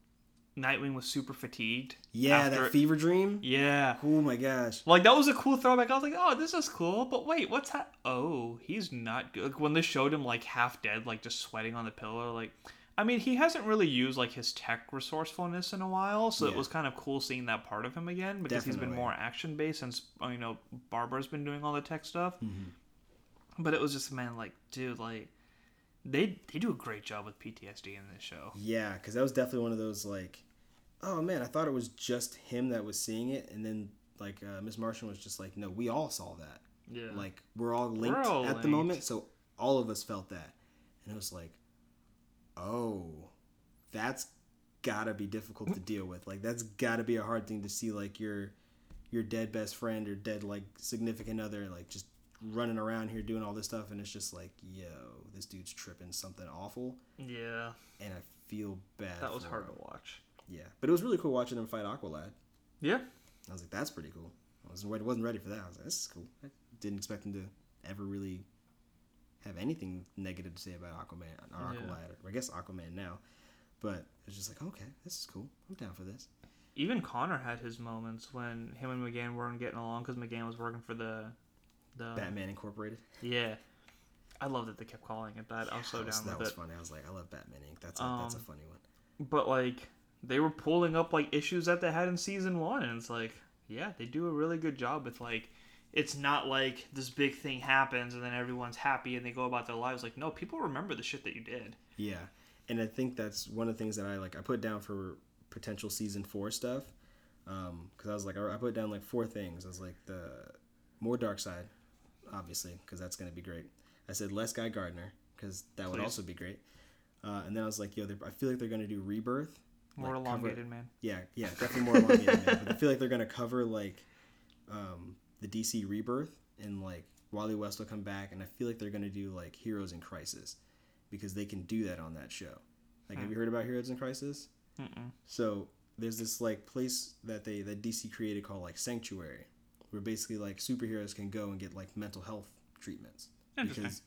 Nightwing was super fatigued. yeah, after- that fever dream. Yeah. Oh my gosh. Like that was a cool throwback. I was like, "Oh, this is cool." But wait, what's that? Oh, he's not good. Like, when they showed him like half dead, like just sweating on the pillow, like I mean, he hasn't really used like his tech resourcefulness in a while, so it was kind of cool seeing that part of him again because he's been more action based since uh, you know Barbara's been doing all the tech stuff. Mhm. But it was just man, like, dude, like they they do a great job with PTSD in this show. Yeah, because that was definitely one of those like, oh man, I thought it was just him that was seeing it, and then like uh, Miss Martian was just like, no, we all saw that. Yeah. Like we're all linked all at the moment, so all of us felt that, and it was like, oh, that's gotta be difficult to deal with. Like that's gotta be a hard thing to see, like your your dead best friend or dead like significant other, like just running around here doing all this stuff, and it's just like, yo, this dude's tripping something awful, yeah. and I feel bad. That was hard him. to watch. Yeah, but it was really cool watching him fight Aqualad. Yeah. I was like, that's pretty cool. I was wasn't ready for that. I was like, this is cool. I didn't expect him to ever really have anything negative to say about Aquaman or Yeah. Aqualad, or I guess Aquaman now. But it's just like, okay, this is cool. I'm down for this. Even Connor had his moments when him and M'gann weren't getting along because M'gann was working for the the Batman Incorporated. Yeah. I love that they kept calling it that. I was so that down that with was it. funny. I was like, I love Batman Inc. That's a, that's a Um, funny one. But like they were pulling up like issues that they had in season one, and it's like, yeah, they do a really good job with like. It's not like this big thing happens and then everyone's happy and they go about their lives. Like, no, people remember the shit that you did. Yeah, and I think that's one of the things that I like. I put down for potential season four stuff because I was like, I I put down like four things. I was like the more dark side, obviously, because that's gonna be great. I said less Guy Gardner because that would also be great. Uh, and then I was like, yo, I feel like they're gonna do rebirth. More like, cover- elongated, man. Yeah, yeah, definitely more elongated. man. But I feel like they're gonna cover like um, the DC rebirth and like Wally West will come back, and I feel like they're gonna do like Heroes in Crisis because they can do that on that show. Like, have you heard about Heroes in Crisis? Mm-mm. So there's this like place that they that DC created called like Sanctuary, where basically like superheroes can go and get like mental health treatments because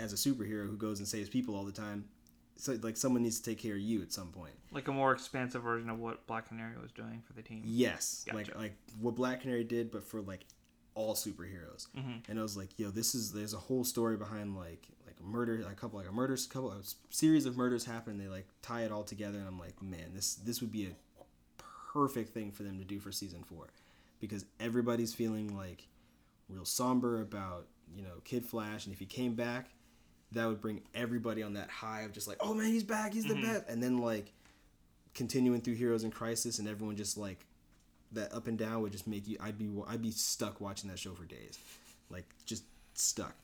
as a superhero who goes and saves people all the time, so like someone needs to take care of you at some point. Like a more expansive version of what Black Canary was doing for the team. Yes, Gotcha. like like what Black Canary did, but for like all superheroes. Mhm. And I was like, yo, this is there's a whole story behind like like a murder, a couple like a murders, couple a series of murders happen. They like tie it all together, and I'm like, man, this this would be a perfect thing for them to do for season four, because everybody's feeling like real somber about you know Kid Flash, and if he came back, that would bring everybody on that high of just like, oh man, he's back, he's the best, and then like continuing through Heroes in Crisis, and everyone just like that up and down would just make you. I'd be I'd be stuck watching that show for days, like just stuck.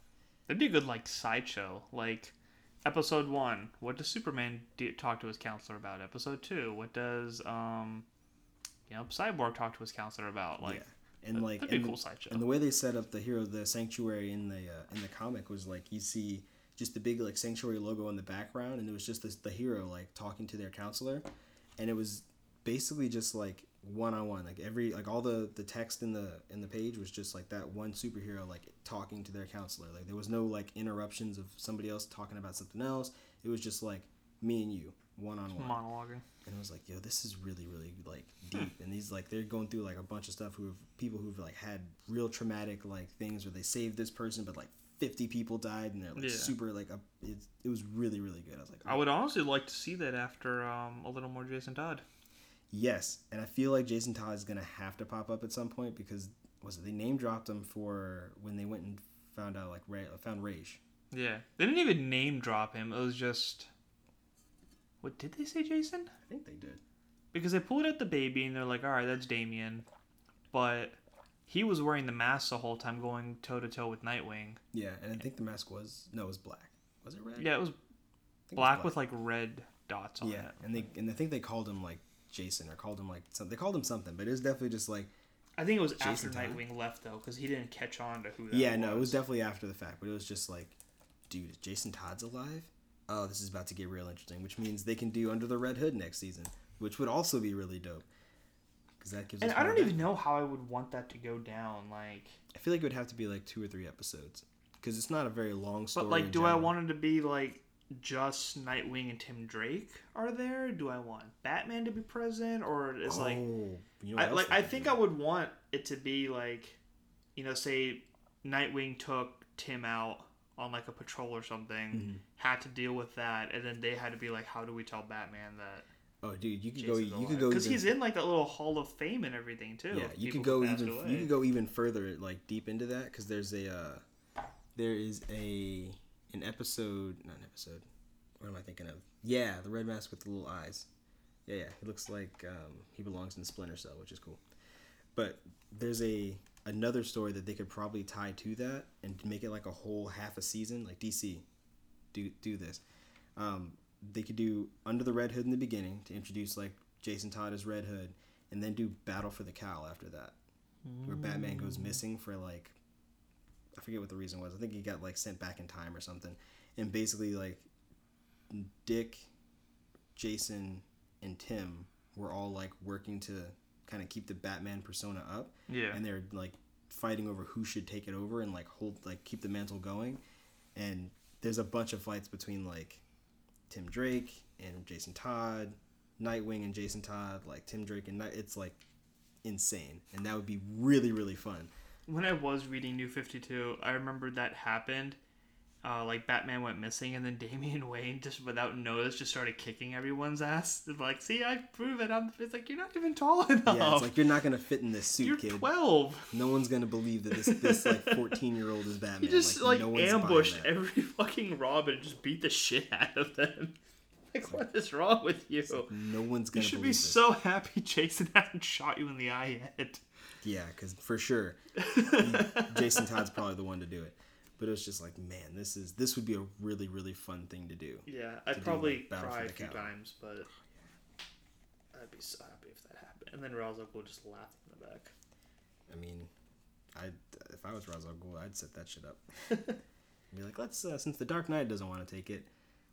That'd be a good like sideshow. Like episode one, what does Superman do, talk to his counselor about? Episode two, what does um, you know, Cyborg talked to his counselor about? Like, yeah, and that- like that'd be a and, cool sideshow. and the way they set up the hero, the sanctuary in the uh, in the comic was like you see just the big like sanctuary logo in the background, and it was just this, the hero like talking to their counselor, and it was basically just like one on one like every like all the the text in the in the page was just like that one superhero like talking to their counselor like there was no like interruptions of somebody else talking about something else it was just like me and you one on one monologuing. And I was like, yo, this is really, really like deep. And these like they're going through like a bunch of stuff who have people who've like had real traumatic like things where they saved this person, but like fifty people died, and they're like Yeah. super like a, it, it was really, really good. I was like, I would honestly like to see that after um, a little more Jason Todd. yes, and I feel like Jason Todd is gonna have to pop up at some point because was it they name dropped him for when they went and found out like Ray, found Rage. Yeah, they didn't even name drop him. It was just, what did they say, Jason? I think they did. Because they pulled out the baby and they're like, all right, that's Damian, but he was wearing the mask the whole time, going toe to toe with Nightwing. Yeah, and I think the mask was no, it was black. Was it red? Yeah, it was think it was black with like red dots on yeah, it. and they and I think they called him like Jason or called him like something. They called him something, but it was definitely just like I think it was Jason after Todd? Nightwing left though, because he didn't catch on to who. That yeah, no, it was definitely after the fact, but it was just like, dude, is Jason Todd's alive? Oh, this is about to get real interesting, which means they can do Under the Red Hood next season, which would also be really dope. Because that gives. And I don't even know how I would want that to go down. Like, I feel like it would have to be like two or three episodes, because it's not a very long story. but like, do I want it to be like just Nightwing and Tim Drake are there? Do I want Batman to be present, or is like Oh, you know I, like I think? I would want it to be like, you know, say Nightwing took Tim out on like a patrol or something, Mm-hmm. had to deal with that, and then they had to be like, how do we tell Batman that Oh, dude, you could Jason's go. You could go because he's in like that little Hall of Fame and everything too. yeah, you could go even. away. You could go even further, like deep into that, because there's a. Uh, there is a an episode, not an episode. What am I thinking of? Yeah, the red mask with the little eyes. Yeah, yeah. He looks like um, he belongs in the Splinter Cell, which is cool. But there's a another story that they could probably tie to that and make it like a whole half a season, like DC. Do do this. Um, they could do Under the Red Hood in the beginning to introduce like Jason Todd as Red Hood, and then do Battle for the Cowl after that, where Batman goes missing for like I forget what the reason was. I think he got like sent back in time or something, and basically like Dick, Jason, and Tim were all like working to kind of keep the Batman persona up, Yeah. and they're like fighting over who should take it over and like hold like keep the mantle going, and there's a bunch of fights between like Tim Drake and Jason Todd, Nightwing and Jason Todd, like Tim Drake and Night. It's like insane, and that would be really really fun. when I was reading New 52, I remember that happened. Uh, like Batman went missing, and then Damian Wayne just without notice just started kicking everyone's ass. They're like, see, I prove it. I'm. It's like you're not even tall enough. Yeah, it's like you're not gonna fit in this suit, you're kid. 12. No one's gonna believe that this this like 14 year old is Batman. You just like, no ambushed every fucking Robin and just beat the shit out of them. Like, what is wrong with you? No one's You gonna. should be this. so happy Jason hasn't shot you in the eye yet. Yeah, because for sure, Jason Todd's probably the one to do it. But it was just like, man, this is this would be a really really fun thing to do. Yeah, I'd probably like, cry a few Cowl. times, but I'd be so happy if that happened. And then Ra's al Ghul just laughed in the back. I mean, I if I was Ra's al Ghul, I'd set that shit up. be like, let's uh, since the Dark Knight doesn't want to take it,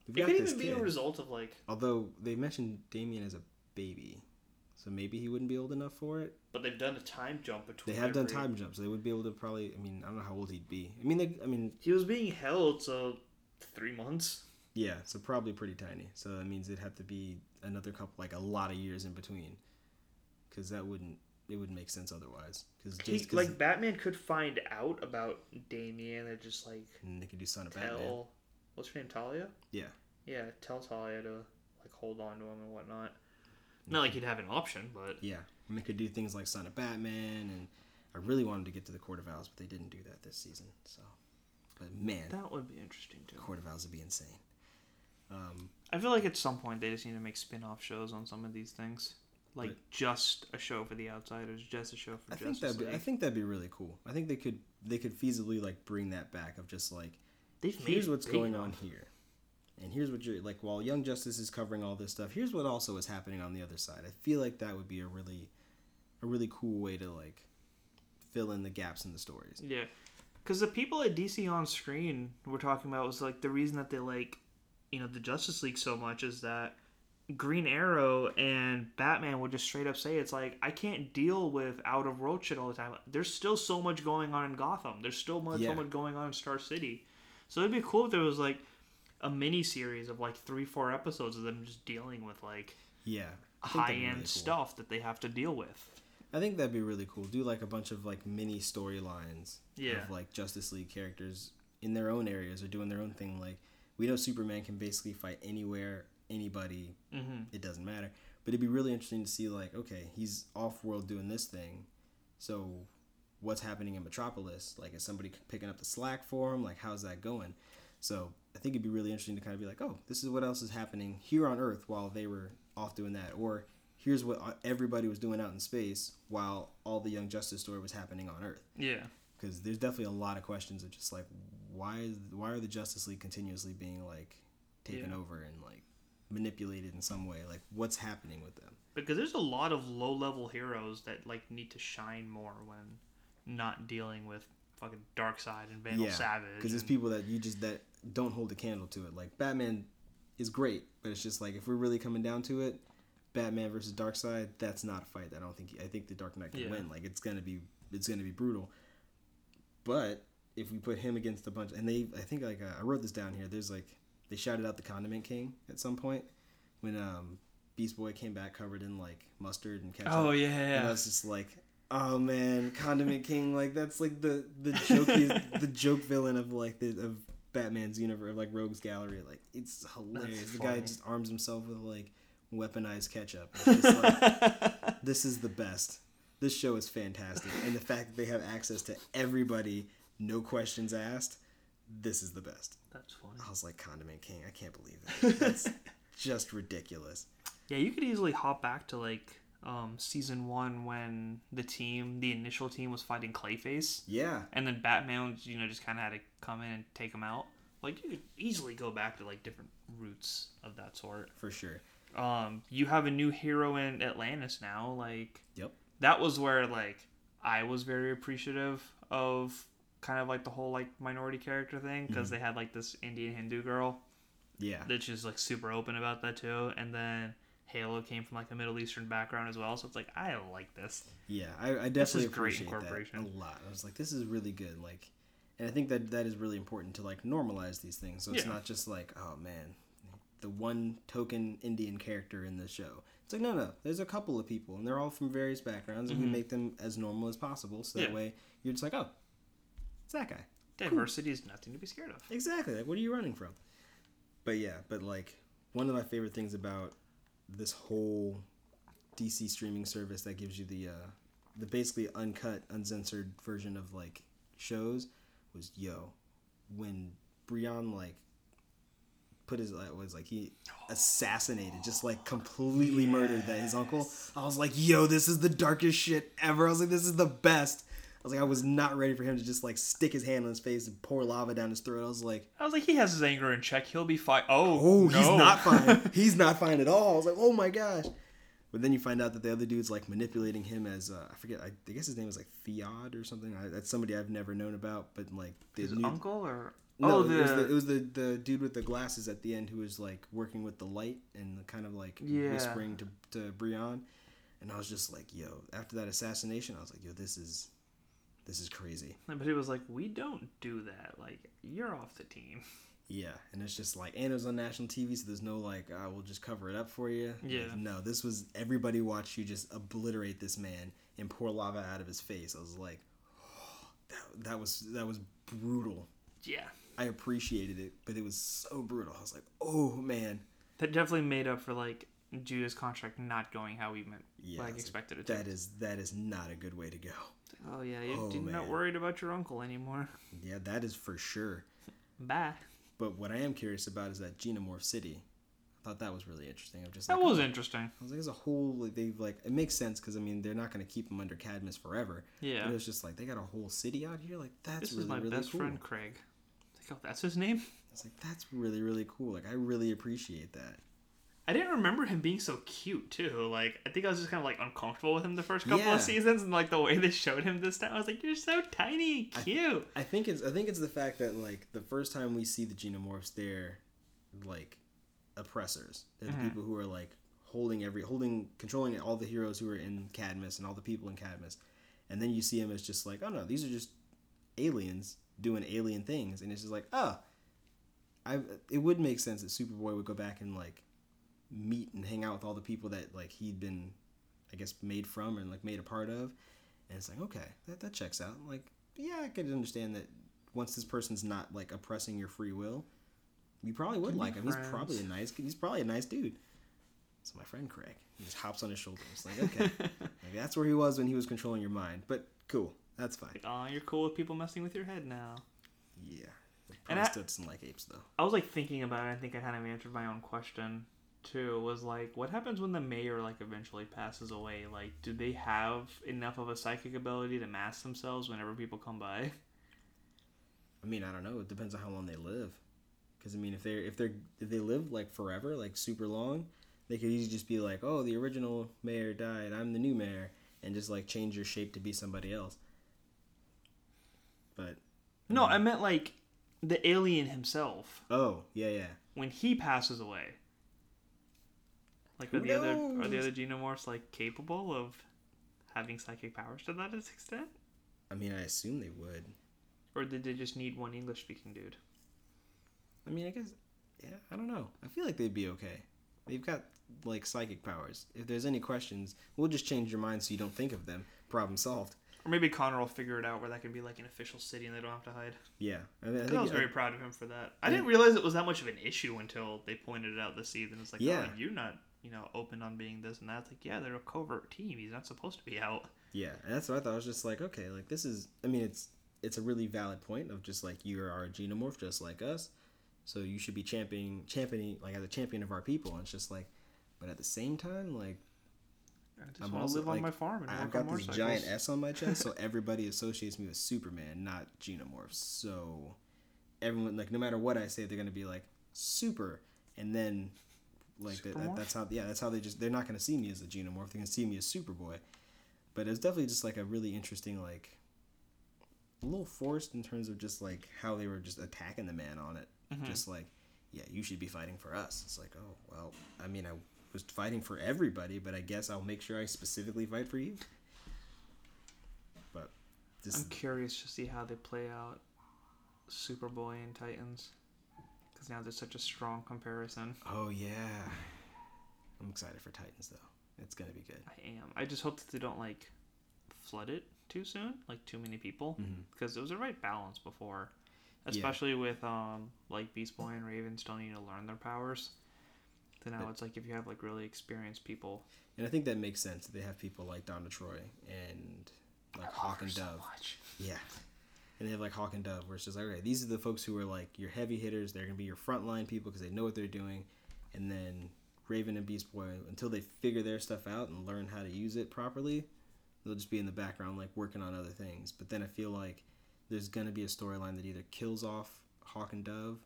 we've It got could even be kid. a result of like, Although they mentioned Damian as a baby, so maybe he wouldn't be old enough for it. but they've done a time jump between. They between. have done time jumps, so they would be able to probably. I mean, I don't know how old he'd be. I mean, they, I mean, He was being held, so three months. yeah, so probably pretty tiny. So that means it'd have to be another couple, like a lot of years in between, because that wouldn't it wouldn't make sense otherwise. Because like Batman could find out about Damian and just like they could do Son of tell Batman. what's her name Talia. Yeah, Yeah, tell Talia to like hold on to him and whatnot. Not like he'd have an option, but yeah, and they could do things like Son of Batman, and I really wanted to get to the Court of Owls, but they didn't do that this season. So, but man, that would be interesting too. Court of Owls would be insane. Um, I feel like at some point they just need to make spin-off shows on some of these things. Like just a show for the outsiders, just a show for I think that. I think that'd be really cool. I think they could they could feasibly like bring that back of just like They've here's made what's going on here and here's what you're like while young justice is covering all this stuff here's what also is happening on the other side i feel like that would be a really a really cool way to like fill in the gaps in the stories Yeah, because the people at DC on screen were talking about was like the reason that they like, you know, the Justice League so much is that Green Arrow and Batman would just straight up say it's like I can't deal with out of world shit all the time. There's still so much going on in Gotham. There's still much Yeah. so much going on in Star City. So it'd be cool if there was like a mini series of like three, four episodes of them just dealing with like yeah high end really cool. stuff that they have to deal with. i think that'd be really cool do like a bunch of like mini storylines Yeah. of like justice league characters in their own areas or doing their own thing like we know superman can basically fight anywhere anybody Mm-hmm. it doesn't matter. But it'd be really interesting to see like, okay, he's off world doing this thing. So what's happening in Metropolis? Like is somebody picking up the slack for him? Like how's that going? So I think it'd be really interesting to kind of be like, oh, this is what else is happening here on Earth while they were off doing that, or here's what uh, everybody was doing out in space while all the Young Justice story was happening on Earth. Yeah. Because there's definitely a lot of questions of just like, why is why are the Justice League continuously being like taken Yeah. over and like manipulated in some way? Like what's happening with them? because there's a lot of low level heroes that like need to shine more when not dealing with fucking Darkseid and Vandal Savage. because there's people that you just that don't hold a candle to it. Like Batman is great, but it's just like if we're really coming down to it, Batman versus Darkseid, that's not a fight. I don't think I think the Dark Knight can Yeah. win. Like it's gonna be it's gonna be brutal. But if we put him against a bunch, and they I think like uh, I wrote this down here. There's like they shouted out the Condiment King at some point when um Beast Boy came back covered in like mustard and ketchup. Oh And I was just like, oh man, Condiment King, like that's like the the joke the joke villain of like the of Batman's universe, like Rogue's Gallery. Like it's hilarious. That's the guy just arms himself with like weaponized ketchup. Like, this is the best. This show is fantastic, and the fact that they have access to everybody, no questions asked, this is the best. That's funny. I was like, Condiment King, I can't believe that. That's just ridiculous. Yeah, you could easily hop back to like um, season one when the team, the initial team, was fighting Clayface, Yeah, and then Batman, you know, just kind of had to come in and take them out. Like you could easily go back to like different routes of that sort. for sure. Um, you have a new hero in Atlantis now. Like Yep. that was where like I was very appreciative of kind of like the whole like minority character thing because they had like this Indian Hindu girl Yeah. That she's like super open about that too. And then Halo came from like a Middle Eastern background as well, so it's like I like this. Yeah, I, I definitely appreciate that a lot. I was like, this is really good. Like, and I think that that is really important to like normalize these things. So it's Yeah. not just like, oh man, the one token Indian character in the show. It's like, no, no. There's a couple of people, and they're all from various backgrounds, and we make them as normal as possible. So that Mm-hmm. Yeah. way, you're just like, oh, it's that guy. Diversity is nothing to be scared of. Exactly. Like, what are you running from? But yeah, but like one of my favorite things about this whole DC streaming service that gives you the uh, the basically uncut, uncensored version of like shows was yo when Brion like put his like was like he assassinated just like completely murdered that his uncle i was like yo this is the darkest shit ever. I was like this is the best. I was like i was not ready for him to just like stick his hand on his face and pour lava down his throat. I was like I was like, he has his anger in check. He'll be fine. Oh, oh he's not fine. He's not fine at all. I was like oh my gosh but then you find out that the other dude's like manipulating him as uh, I forget. I, I guess his name is like Theod or something. I, that's somebody I've never known about. But like the his new- uncle or no, oh, the, it was the it was the, the dude with the glasses at the end who was like working with the light and kind of like Yeah. whispering to to Brion, and I was just like, yo. After that assassination, I was like, yo, this is this is crazy. but he was like, we don't do that. Like, you're off the team. Yeah, and it's just like, and it was on national TV, so there's no like, I will just cover it up for you. Yeah. Like, no, this was everybody watched you just obliterate this man and pour lava out of his face. I was like, that that was that was brutal. Yeah, I appreciated it, but it was so brutal. I was like, oh man. that definitely made up for like Judas contract not going how we meant, Yeah, like expected it to. That is that is not a good way to go. oh yeah, you're, Oh, not worried about your uncle anymore. Yeah, that is for sure. Bye. But what I am curious about is that Genomorph City. I thought that was really interesting. I'm just That like, was oh. interesting. I was like, as a whole, like they've like it makes sense because I mean they're not going to keep them under Cadmus forever. Yeah. But it was just like they got a whole city out here. Like that's This really is my really best cool. friend Craig. Like, oh, that's his name. I was like, that's really really cool. Like I really appreciate that. I didn't remember him being so cute too. Like I think I was just kind of like uncomfortable with him the first couple Yeah. of seasons, and like the way they showed him this time, I was like, "You're so tiny cute." I think it's I think it's the fact that like the first time we see the Genomorphs, they're like oppressors. They're Mm-hmm. the people who are like holding every holding controlling all the heroes who are in Cadmus and all the people in Cadmus. And then you see him as just like, oh no, these are just aliens doing alien things, and it's just like, oh, I it would make sense that Superboy would go back and like meet and hang out with all the people that like he'd been, I guess, made from and like made a part of, and it's like, okay, that that checks out. Like, yeah, I could understand that once this person's not like oppressing your free will, you probably would Can like him. He's probably a nice. He's probably a nice dude. So my friend Craig, he just hops on his shoulder. It's like, okay, like, that's where he was when he was controlling your mind. But cool, that's fine. Like, oh, you're cool with people messing with your head now. Yeah, And I- still doesn't like apes though. I was like thinking about it. I think I kind of answered my own question too. Was like, what happens when the mayor like eventually passes away? Like, do they have enough of a psychic ability to mask themselves whenever people come by? I mean, I don't know. It depends on how long they live. Because I mean, if they're if they're if they live like forever, like super long, they could easily just be like, "Oh, the original mayor died. I'm the new mayor," and just like change your shape to be somebody else. But No, I meant like the alien himself oh yeah yeah when he passes away. Like, are Who the other are the other xenomorphs like capable of having psychic powers to that extent, I mean, I assume they would. or did they just need one English speaking dude? I mean, I guess yeah. I don't know. I feel like they'd be okay. They've got like psychic powers. If there's any questions, we'll just change your mind so you don't think of them. Problem solved. Or maybe Connor will figure it out where that can be like an official city and they don't have to hide. Yeah, I, mean, I think I was very proud of him for that. I I didn't realize it was that much of an issue until they pointed it out this season. It's like, Yeah. oh, you're not, you know, open on being this and that. It's like, yeah, they're a covert team. He's not supposed to be out. Yeah, and that's what I thought. I was just like, okay, like this is. I mean, it's it's a really valid point of just like you are a genomorph just like us, so you should be championing championing like as a champion of our people. And it's just like, but at the same time, like I just I'm want to also live on my farm and I've got this motorcycles. giant S on my chest, so everybody associates me with Superman, not xenomorphs. So everyone like no matter what I say, they're gonna be like super, and then like that, that, that's how yeah that's how they just they're not gonna see me as a xenomorph. They're gonna see me as Superboy. But it's definitely just like a really interesting like a little forced in terms of just like how they were just attacking the man on it. Mm-hmm. Just like, yeah, you should be fighting for us. It's like, oh well, I mean, I was fighting for everybody, but I guess I'll make sure I specifically fight for you. But this, I'm curious to see how they play out Superboy and Titans. Because now there's such a strong comparison. oh yeah, I'm excited for Titans though. It's gonna be good. I am. I just hope that they don't like flood it too soon, like too many people, Mhm. because it was a right balance before, Yeah. especially with um like Beast Boy and Raven still need to learn their powers. Then now But- it's like if you have like really experienced people, And I think that makes sense. They have people like Donna Troy and like Hawk and so Dove. much. Yeah. And they have like Hawk and Dove, where it's just like, okay, these are the folks who are like your heavy hitters. They're gonna be your frontline people because they know what they're doing. And then Raven and Beast Boy, until they figure their stuff out and learn how to use it properly, they'll just be in the background like working on other things. But then I feel like there's gonna be a storyline that either kills off Hawk and Dove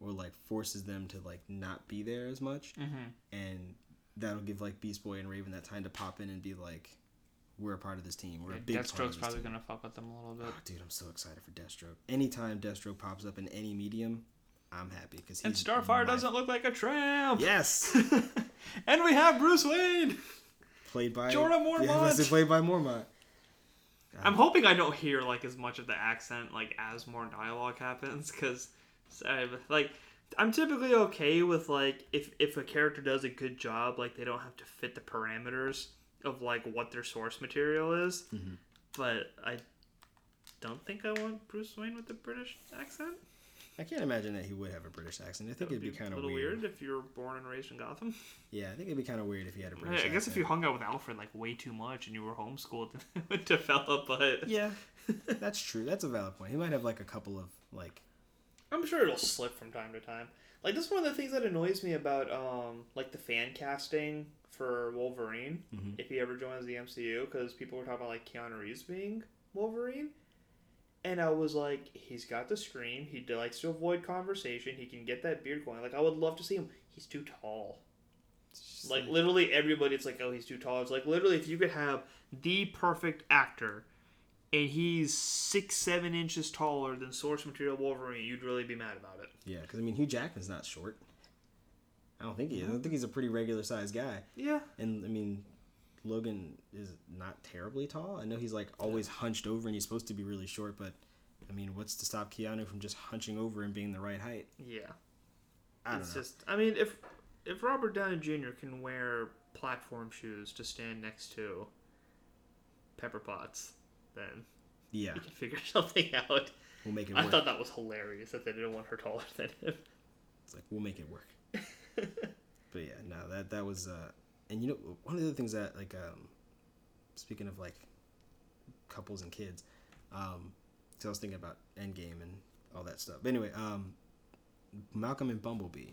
or like forces them to like not be there as much, Mm-hmm. and that'll give like Beast Boy and Raven that time to pop in and be like, we're a part of this team. We're a big part of Deathstroke's probably team. gonna fuck with them a little bit. Oh, dude, I'm so excited for Deathstroke. Anytime Deathstroke pops up in any medium, I'm happy because And Starfire my- doesn't look like a tramp. Yes, and we have Bruce Wayne. played by Jorah Mormont. that's played by Mormont. I'm hoping I don't hear like as much of the accent like as more dialogue happens because like I'm typically okay with like if if a character does a good job like they don't have to fit the parameters of like what their source material is, Mhm. but I don't think I want Bruce Wayne with a British accent. I can't imagine that he would have a British accent. I think it'd would be kind of weird. weird. if you're born and raised in Gotham. Yeah, I think it'd be kind of weird if he had a British. accent. I guess if you hung out with Alfred like way too much and you were homeschooled, it would develop. But Yeah, that's true. That's a valid point. He might have like a couple of like. I'm sure it'll slip from time to time. Like this is one of the things that annoys me about um like the fan casting for Wolverine Mhm. if he ever joins the MCU because people were talking about like Keanu Reeves being Wolverine, and I was like, he's got the scream. He likes to avoid conversation. He can get that beard going. Like I would love to see him. He's too tall. just Like literally everybody, it's like, oh, he's too tall. It's like literally if you could have the perfect actor. And he's six, seven inches taller than source material Wolverine. You'd really be mad about it. yeah, because I mean Hugh Jackman's not short. I don't think he is. I don't think he's a pretty regular sized guy. Yeah, And I mean, Logan is not terribly tall. I know he's like always hunched over, and he's supposed to be really short. But I mean, what's to stop Keanu from just hunching over and being the right height? Yeah, I don't it's know. just. I mean, if if Robert Downey Jr. can wear platform shoes to stand next to Pepper Potts, then yeah, he can figure something out. we'll make it I work. thought that was hilarious that they didn't want her taller than him. It's like we'll make it work. but yeah, no, that that was. uh And you know, one of the things that like, um speaking of like couples and kids, um, so I was thinking about Endgame and all that stuff. But anyway, um, Malcolm and Bumblebee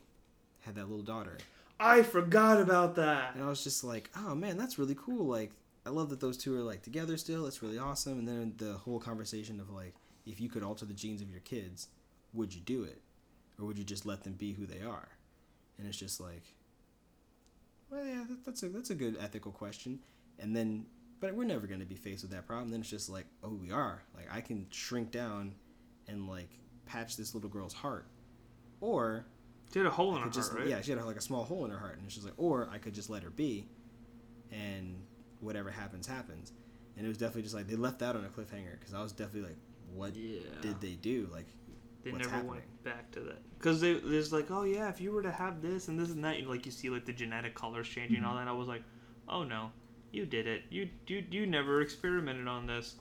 had that little daughter. I forgot about that. And I was just like, oh man, that's really cool. Like, I love that those two are like together still. It's really awesome. And then the whole conversation of like, if you could alter the genes of your kids, would you do it, or would you just let them be who they are? And it's just like, well, yeah, that, that's a that's a good ethical question. And then, but we're never gonna be faced with that problem. Then it's just like, oh, we are. Like, I can shrink down and like patch this little girl's heart, or She had a hole in her just heart, right? yeah, she had like a small hole in her heart, and she's like, or I could just let her be, and whatever happens, happens. And it was definitely just like they left that on a cliffhanger because I was definitely like, what Yeah. did they do? Like, They what's never happening? went back to that because there's like, oh yeah, if you were to have this and this and that, you like you see like the genetic colors changing and all Mm-hmm. that. I was like, oh no, you did it. You you you never experimented on this.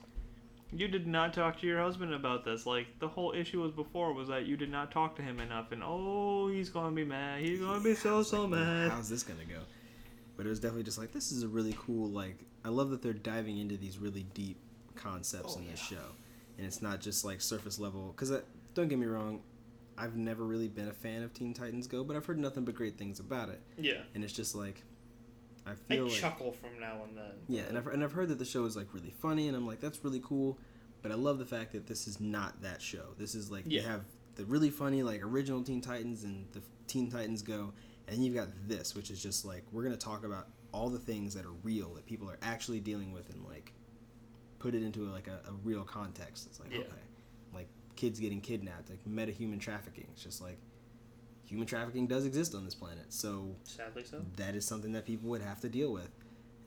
You did not talk to your husband about this. Like the whole issue was before was that you did not talk to him enough, and oh, he's gonna be mad. He's gonna be so so like, mad. How's this gonna go? But it was definitely just like this is a really cool like I love that they're diving into these really deep concepts Oh, in this yeah. show, and it's not just like surface level. Because uh, don't get me wrong, I've never really been a fan of Teen Titans Go, but I've heard nothing but great things about it, Yeah. and it's just like I I feel like chuckle from now and then. yeah, and I've, and I've heard that the show is like really funny, and I'm like, that's really cool. But I love the fact that this is not that show. This is like Yeah. you have the really funny like original Teen Titans and the Teen Titans Go, and you've got this, which is just like we're gonna talk about all the things that are real that people are actually dealing with, and like put it into like a, a real context. It's like Yeah. okay, like kids getting kidnapped, like meta human trafficking. It's just like human trafficking does exist on this planet, so Sadly so. that is something that people would have to deal with.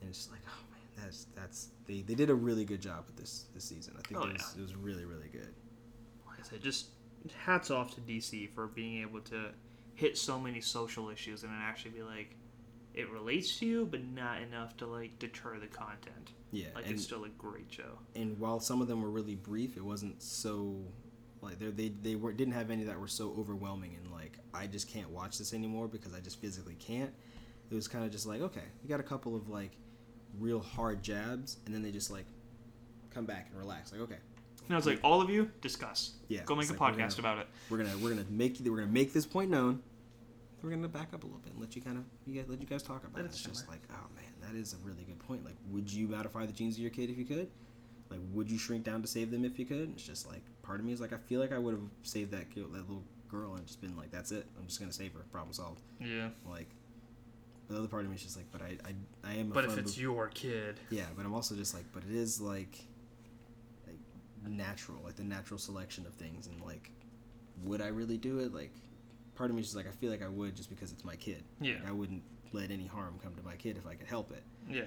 And it's just like, oh man, that's that's they, they did a really good job with this this season. I think Oh, it, was, yeah. it was really really good. Like I said, just hats off to DC for being able to hit so many social issues and then actually be like, it relates to you, but not enough to like deter the content. Yeah, Like and, it's still a great show. and while some of them were really brief, it wasn't so like they they they were didn't have any that were so overwhelming and like I just can't watch this anymore because I just physically can't. It was kind of just like okay, you got a couple of like real hard jabs, and then they just like come back and relax. Like okay, And I was like, all of you, discuss. yeah, Go make a like, podcast gonna- about it. we're gonna we're gonna make we're gonna make this point known. We're gonna back up a little bit and let you kind of you guys let you guys talk about Let it. it It's just like, oh man, that is a really good point. Like, would you modify the genes of your kid if you could? Like, would you shrink down to save them if you could? It's just like part of me is like, I feel like I would have saved that girl, that little girl and just been like, that's it. I'm just gonna save her. Problem solved. Yeah. Like, the other part of me is just like, but I I, I am. A But if it's bel- your kid, yeah, but I'm also just like, but it is like, like natural, like the natural selection of things, and like, would I really do it? Like, part of me is just like, I feel like I would just because it's my kid. yeah, Like, I wouldn't let any harm come to my kid if I could help it. yeah,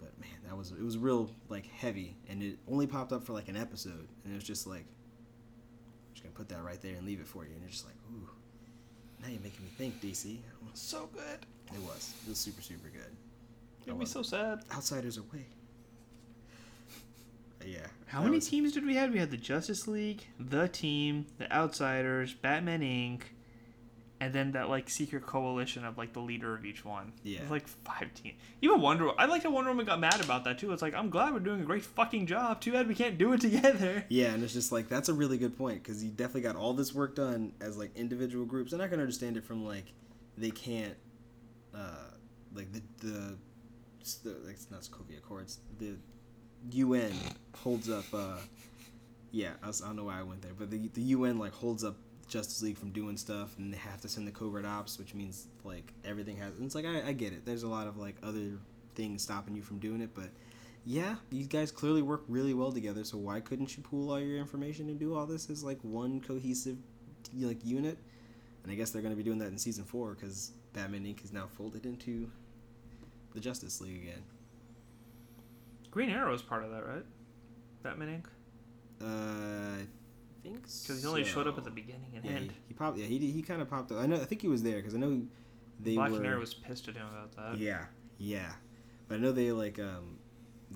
But man, that was it was real like heavy, and it only popped up for like an episode, and it was just like, I'm just gonna put that right there and leave it for you, and you're just like, ooh, now you're making me think, DC. so good. It was, it was super super good. I It'd be so sad. Outsiders away. Yeah. How many was- teams did we have? We had the Justice League, the Team, the Outsiders, Batman Inc., and then that like secret coalition of like the leader of each one. It Yeah. was like five teams. Even Wonder, I like that Wonder Woman got mad about that too. It's like I'm glad we're doing a great fucking job. Too bad we can't do it together. Yeah, and it's just like that's a really good point because you definitely got all this work done as like individual groups, and I can understand it from like they can't, uh, like the the, it's the like, it's not Sokovia Accords. The UN holds up. Uh, yeah, I, was, I don't know why I went there, but the the UN like holds up Justice League from doing stuff, and they have to send the covert ops, which means like everything has. And it's like I, I get it. There's a lot of like other things stopping you from doing it, but yeah, these guys clearly work really well together. So why couldn't you pool all your information and do all this as like one cohesive like unit? And I guess they're going to be doing that in season four because Batman Inc. is now folded into the Justice League again. Green Arrow is part of that, right? Batman Inc. Uh, I think so. Because he only showed up at the beginning and yeah, end. he, he probably yeah, he he kind of popped up. I know. I think he was there because I know they Black were. Canary was pissed at him about that. Yeah, yeah. But I know they like um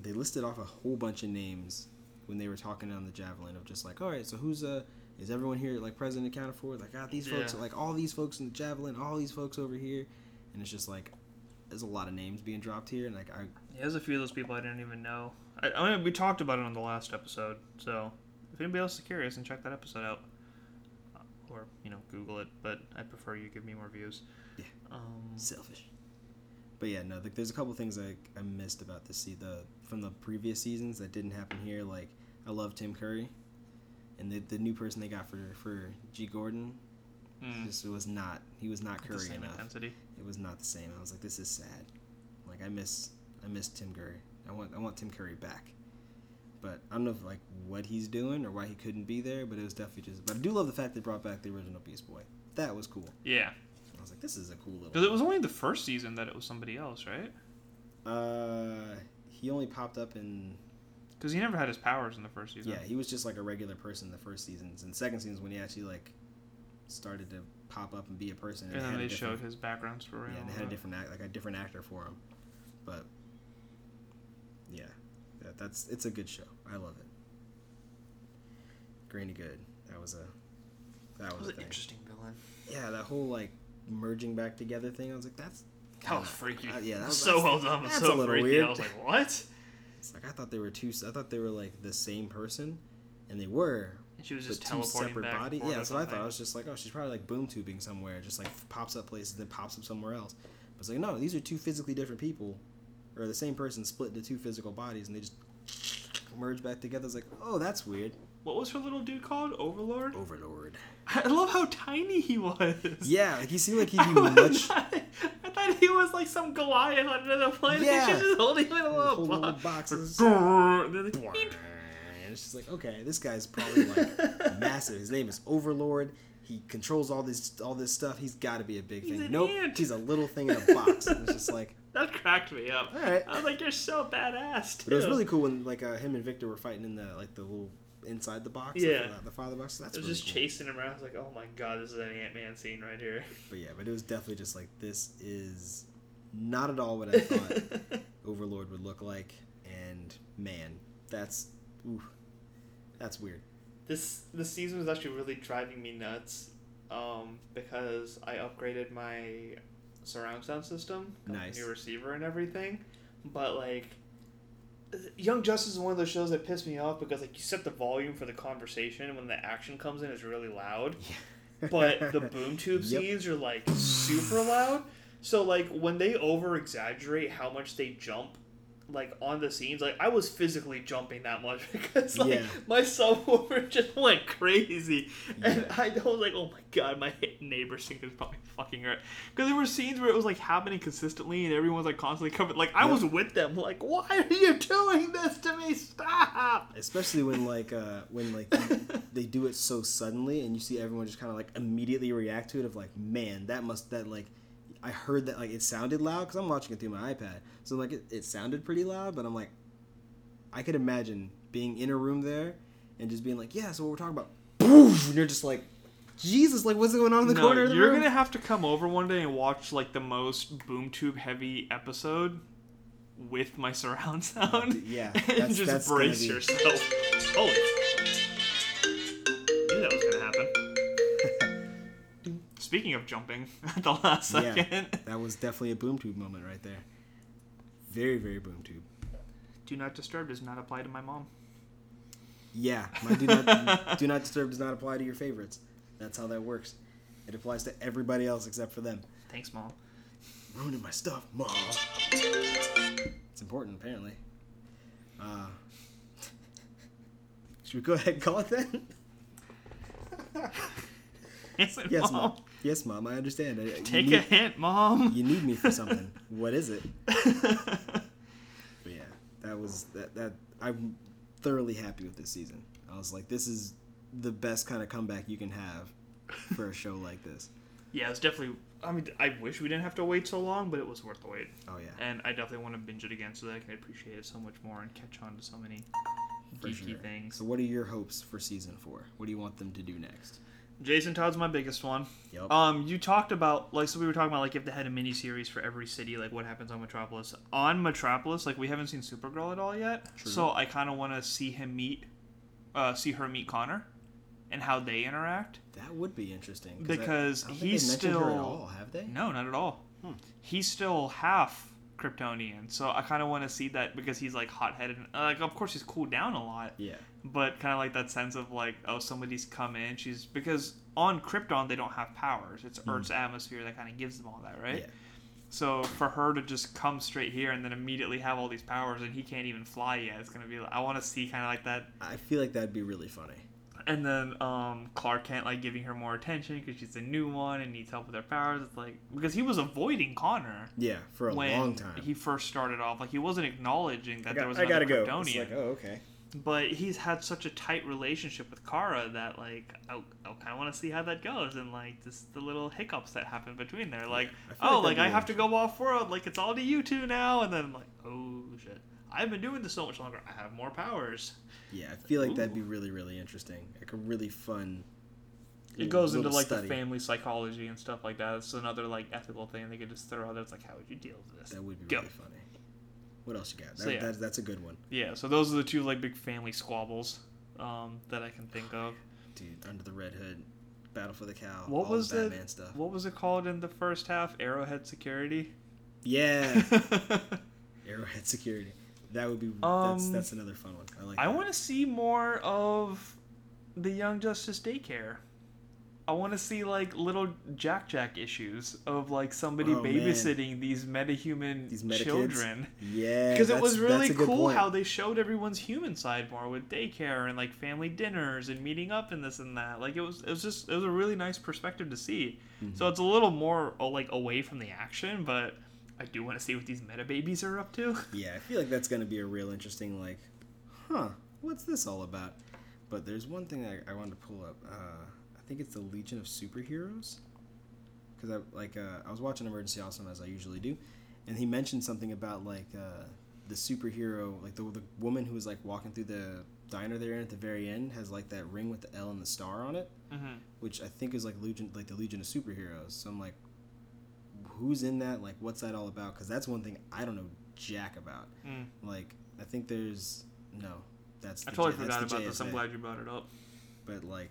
they listed off a whole bunch of names when they were talking on the javelin of just like, all right, so who's uh is everyone here like present accounted for? Like, ah, these folks, Yeah. like all these folks in the javelin, all these folks over here, and it's just like there's a lot of names being dropped here, and like I Yeah, there's a few of those people I didn't even know. I, I mean, we talked about it on the last episode, so if anybody else is curious, and check that episode out, Uh, or you know, Google it. But I prefer you give me more views. Yeah. Um, selfish. But yeah, no, like, there's a couple things I, I missed about this see the from the previous seasons that didn't happen here. Like I love Tim Curry, and the the new person they got for for G Gordon mm, just was not he was not the Curry same enough. intensity. It was not the same. I was like, this is sad. Like I miss I miss Tim Curry. I want I want Tim Curry back. But I don't know if like what he's doing or why he couldn't be there. But it was definitely just. But I do love the fact they brought back the original Beast Boy. That was cool. Yeah, I was like, this is a cool little. because it was only the first season that it was somebody else, right? Uh, he only popped up in. Because he never had his powers in the first season. Yeah, he was just like a regular person in the first seasons. And the second season is when he actually like started to pop up and be a person. And had then they showed his background story. Yeah, and and they had a different act, like a different actor for him. But yeah, that, that's it's a good show. I love it. Granny Good. That was a that That was, was an interesting villain. Yeah, that whole like merging back together thing. I was like, that's That was freaky. Uh, yeah, that was- so well done. that's so a little freaky. weird. I was like, what? It's like I thought they were two. I thought they were like the same person, and they were. And she was just two teleporting separate bodies. Yeah, that's what I thought. I was just like, oh, she's probably like boom tubing somewhere, just like pops up places, then pops up somewhere else. But it's like, no, these are two physically different people, or the same person split into two physical bodies, and they just merge back together. It's like, oh, that's weird. What was her little dude called? Overlord. Overlord. I love how tiny he was. Yeah, like he seemed like he'd be was much. not- I thought he was like some Goliath on another planet. Yeah. She's just holding him in a little, Whole little box. boxes. And then, like, it's just like, okay, this guy's probably like massive. His name is Overlord. He controls all this all this stuff. He's got to be a big He's thing. an Nope, ant. he's a little thing in a box. And it's just like, That cracked me up. all right. I was like, you're so badass. Too. But it was really cool when like uh, him and Victor were fighting in the like the little inside the box. like, Yeah. the, the father box. That's I was really just cool. chasing him around. I was like, oh my god, this is an Ant Man scene right here. But yeah, but it was definitely just like this is not at all what I thought Overlord would look like. And man, that's ooh, that's weird. this this season was actually really driving me nuts um, because I upgraded my surround sound system, Nice. new receiver and everything. But like, Young Justice is one of those shows that piss me off because like you set the volume for the conversation and when the action comes in, it's really loud. But the boom tube Yep. scenes are like super loud. So like when they over exaggerate how much they jump like on the scenes, like I was physically jumping that much because like Yeah. my subwoofer just went crazy. And Yeah. I was like, oh my god, my neighbor sink is probably fucking hurt. Because there were scenes where it was like happening consistently and everyone's like constantly coming like I Yep. was with them, like, why are you doing this to me? Stop Especially when like uh when like they do it so suddenly and you see everyone just kind of like immediately react to it of like man that must that like I heard that like it sounded loud because I'm watching it through my iPad so like it, it sounded pretty loud but I'm like I could imagine being in a room there and just being like yeah so what we're talking about Poof! and you're just like Jesus like what's going on in the no, corner of the you're room gonna have to come over one day and watch like the most boom tube heavy episode with my surround sound. yeah, and just brace be- yourself. Holy! Speaking of jumping at the last Yeah. second, that was definitely a boom tube moment right there very very boom tube do not disturb does not apply to my mom. Yeah, my do not do not disturb does not apply to your favorites. That's how that works. It applies to everybody else except for them. Thanks, mom. Ruining my stuff, mom. It's important, apparently. Uh, should we go ahead and call it then? Yes, mom. mom. Yes, mom. I understand. I- Take need, a hint, mom. You need me for something. what is it? But yeah, that was that. That I'm thoroughly happy with this season. I was like, this is the best kind of comeback you can have for a show like this. yeah, it's definitely. I mean, I wish we didn't have to wait so long, but it was worth the wait. Oh yeah. And I definitely want to binge it again so that I can appreciate it so much more and catch on to so many For geeky sure. things. So, what are your hopes for season four? What do you want them to do next? Jason Todd's my biggest one. Yep. Um, you talked about like so we were talking about like if they had a mini series for every city, like what happens on Metropolis. On Metropolis, like we haven't seen Supergirl at all yet, True. so I kind of want to see him meet, uh, see her meet Connor, and how they interact. that would be interesting. Because I think he's they've her at still- all, have they? No, not at all. Hmm. He's still half Kryptonian, so I kind of want to see that because he's like hot headed. Like, of course, he's cooled down a lot, Yeah. but kind of like that sense of like, oh, somebody's come in. She's because on Krypton they don't have powers. It's mm. Earth's atmosphere that kind of gives them all that, right? Yeah. So for her to just come straight here and then immediately have all these powers and he can't even fly yet, it's gonna be. I want to see kind of like that. I feel like that'd be really funny. And then um, Clark Kent like giving her more attention because she's a new one and needs help with her powers. It's like because he was avoiding Connor Yeah, for a long time. he first started off. Like he wasn't acknowledging that I, there got, was I another gotta go. Kryptonian. It's like, oh, okay. But he's had such a tight relationship with Kara that like I, I kind of want to see how that goes and like just the little hiccups that happen between there. Like I feel oh, like like I have to go off world. Like it's all to you two now. And then I'm like oh shit, I've been doing this so much longer. I have more powers. Yeah, I feel like that'd be really, really interesting. Like a really fun. It goes into little like study. the family psychology and stuff like that. It's another like ethical thing they could just throw out there. It's like how would you deal with this? That would be Go. really funny. What else you got? That, So, yeah. that's, that's a good one, Yeah, so those are the two like big family squabbles um, that I can think of. dude. Under the Red Hood, Battle for the Cowl. What all was the the- Batman stuff? What was it called in the first half? Arrowhead Security. Yeah, Arrowhead Security. That would be. that's Um, that's another fun one. I like. I want to see more of the Young Justice daycare. I want to see like little Jack Jack issues of like somebody Oh, man. babysitting these metahuman These meta kids? children. Yeah, Because it was really that's cool how they showed everyone's human side more with daycare and like family dinners and meeting up and this and that. Like it was, it was just, it was a really nice perspective to see. Mm-hmm. So it's a little more uh, like away from the action, but I do want to see what these meta babies are up to. Yeah, I feel like that's gonna be a real interesting like, huh? What's this all about? But there's one thing I, I wanted to pull up. Uh, I think it's the Legion of Superheroes. Because I like uh, I was watching Emergency Awesome as I usually do, and he mentioned something about like uh, the superhero, like the, the woman who was like walking through the diner there at the very end has like that ring with the L and the star on it, mm-hmm. which I think is like Legion, like the Legion of Superheroes. So I'm like, who's in that? Like, what's that all about? Because that's one thing I don't know jack about. Mm. Like, I think there's no. That's I the totally J- forgot the about this. I'm glad you brought it up. But like,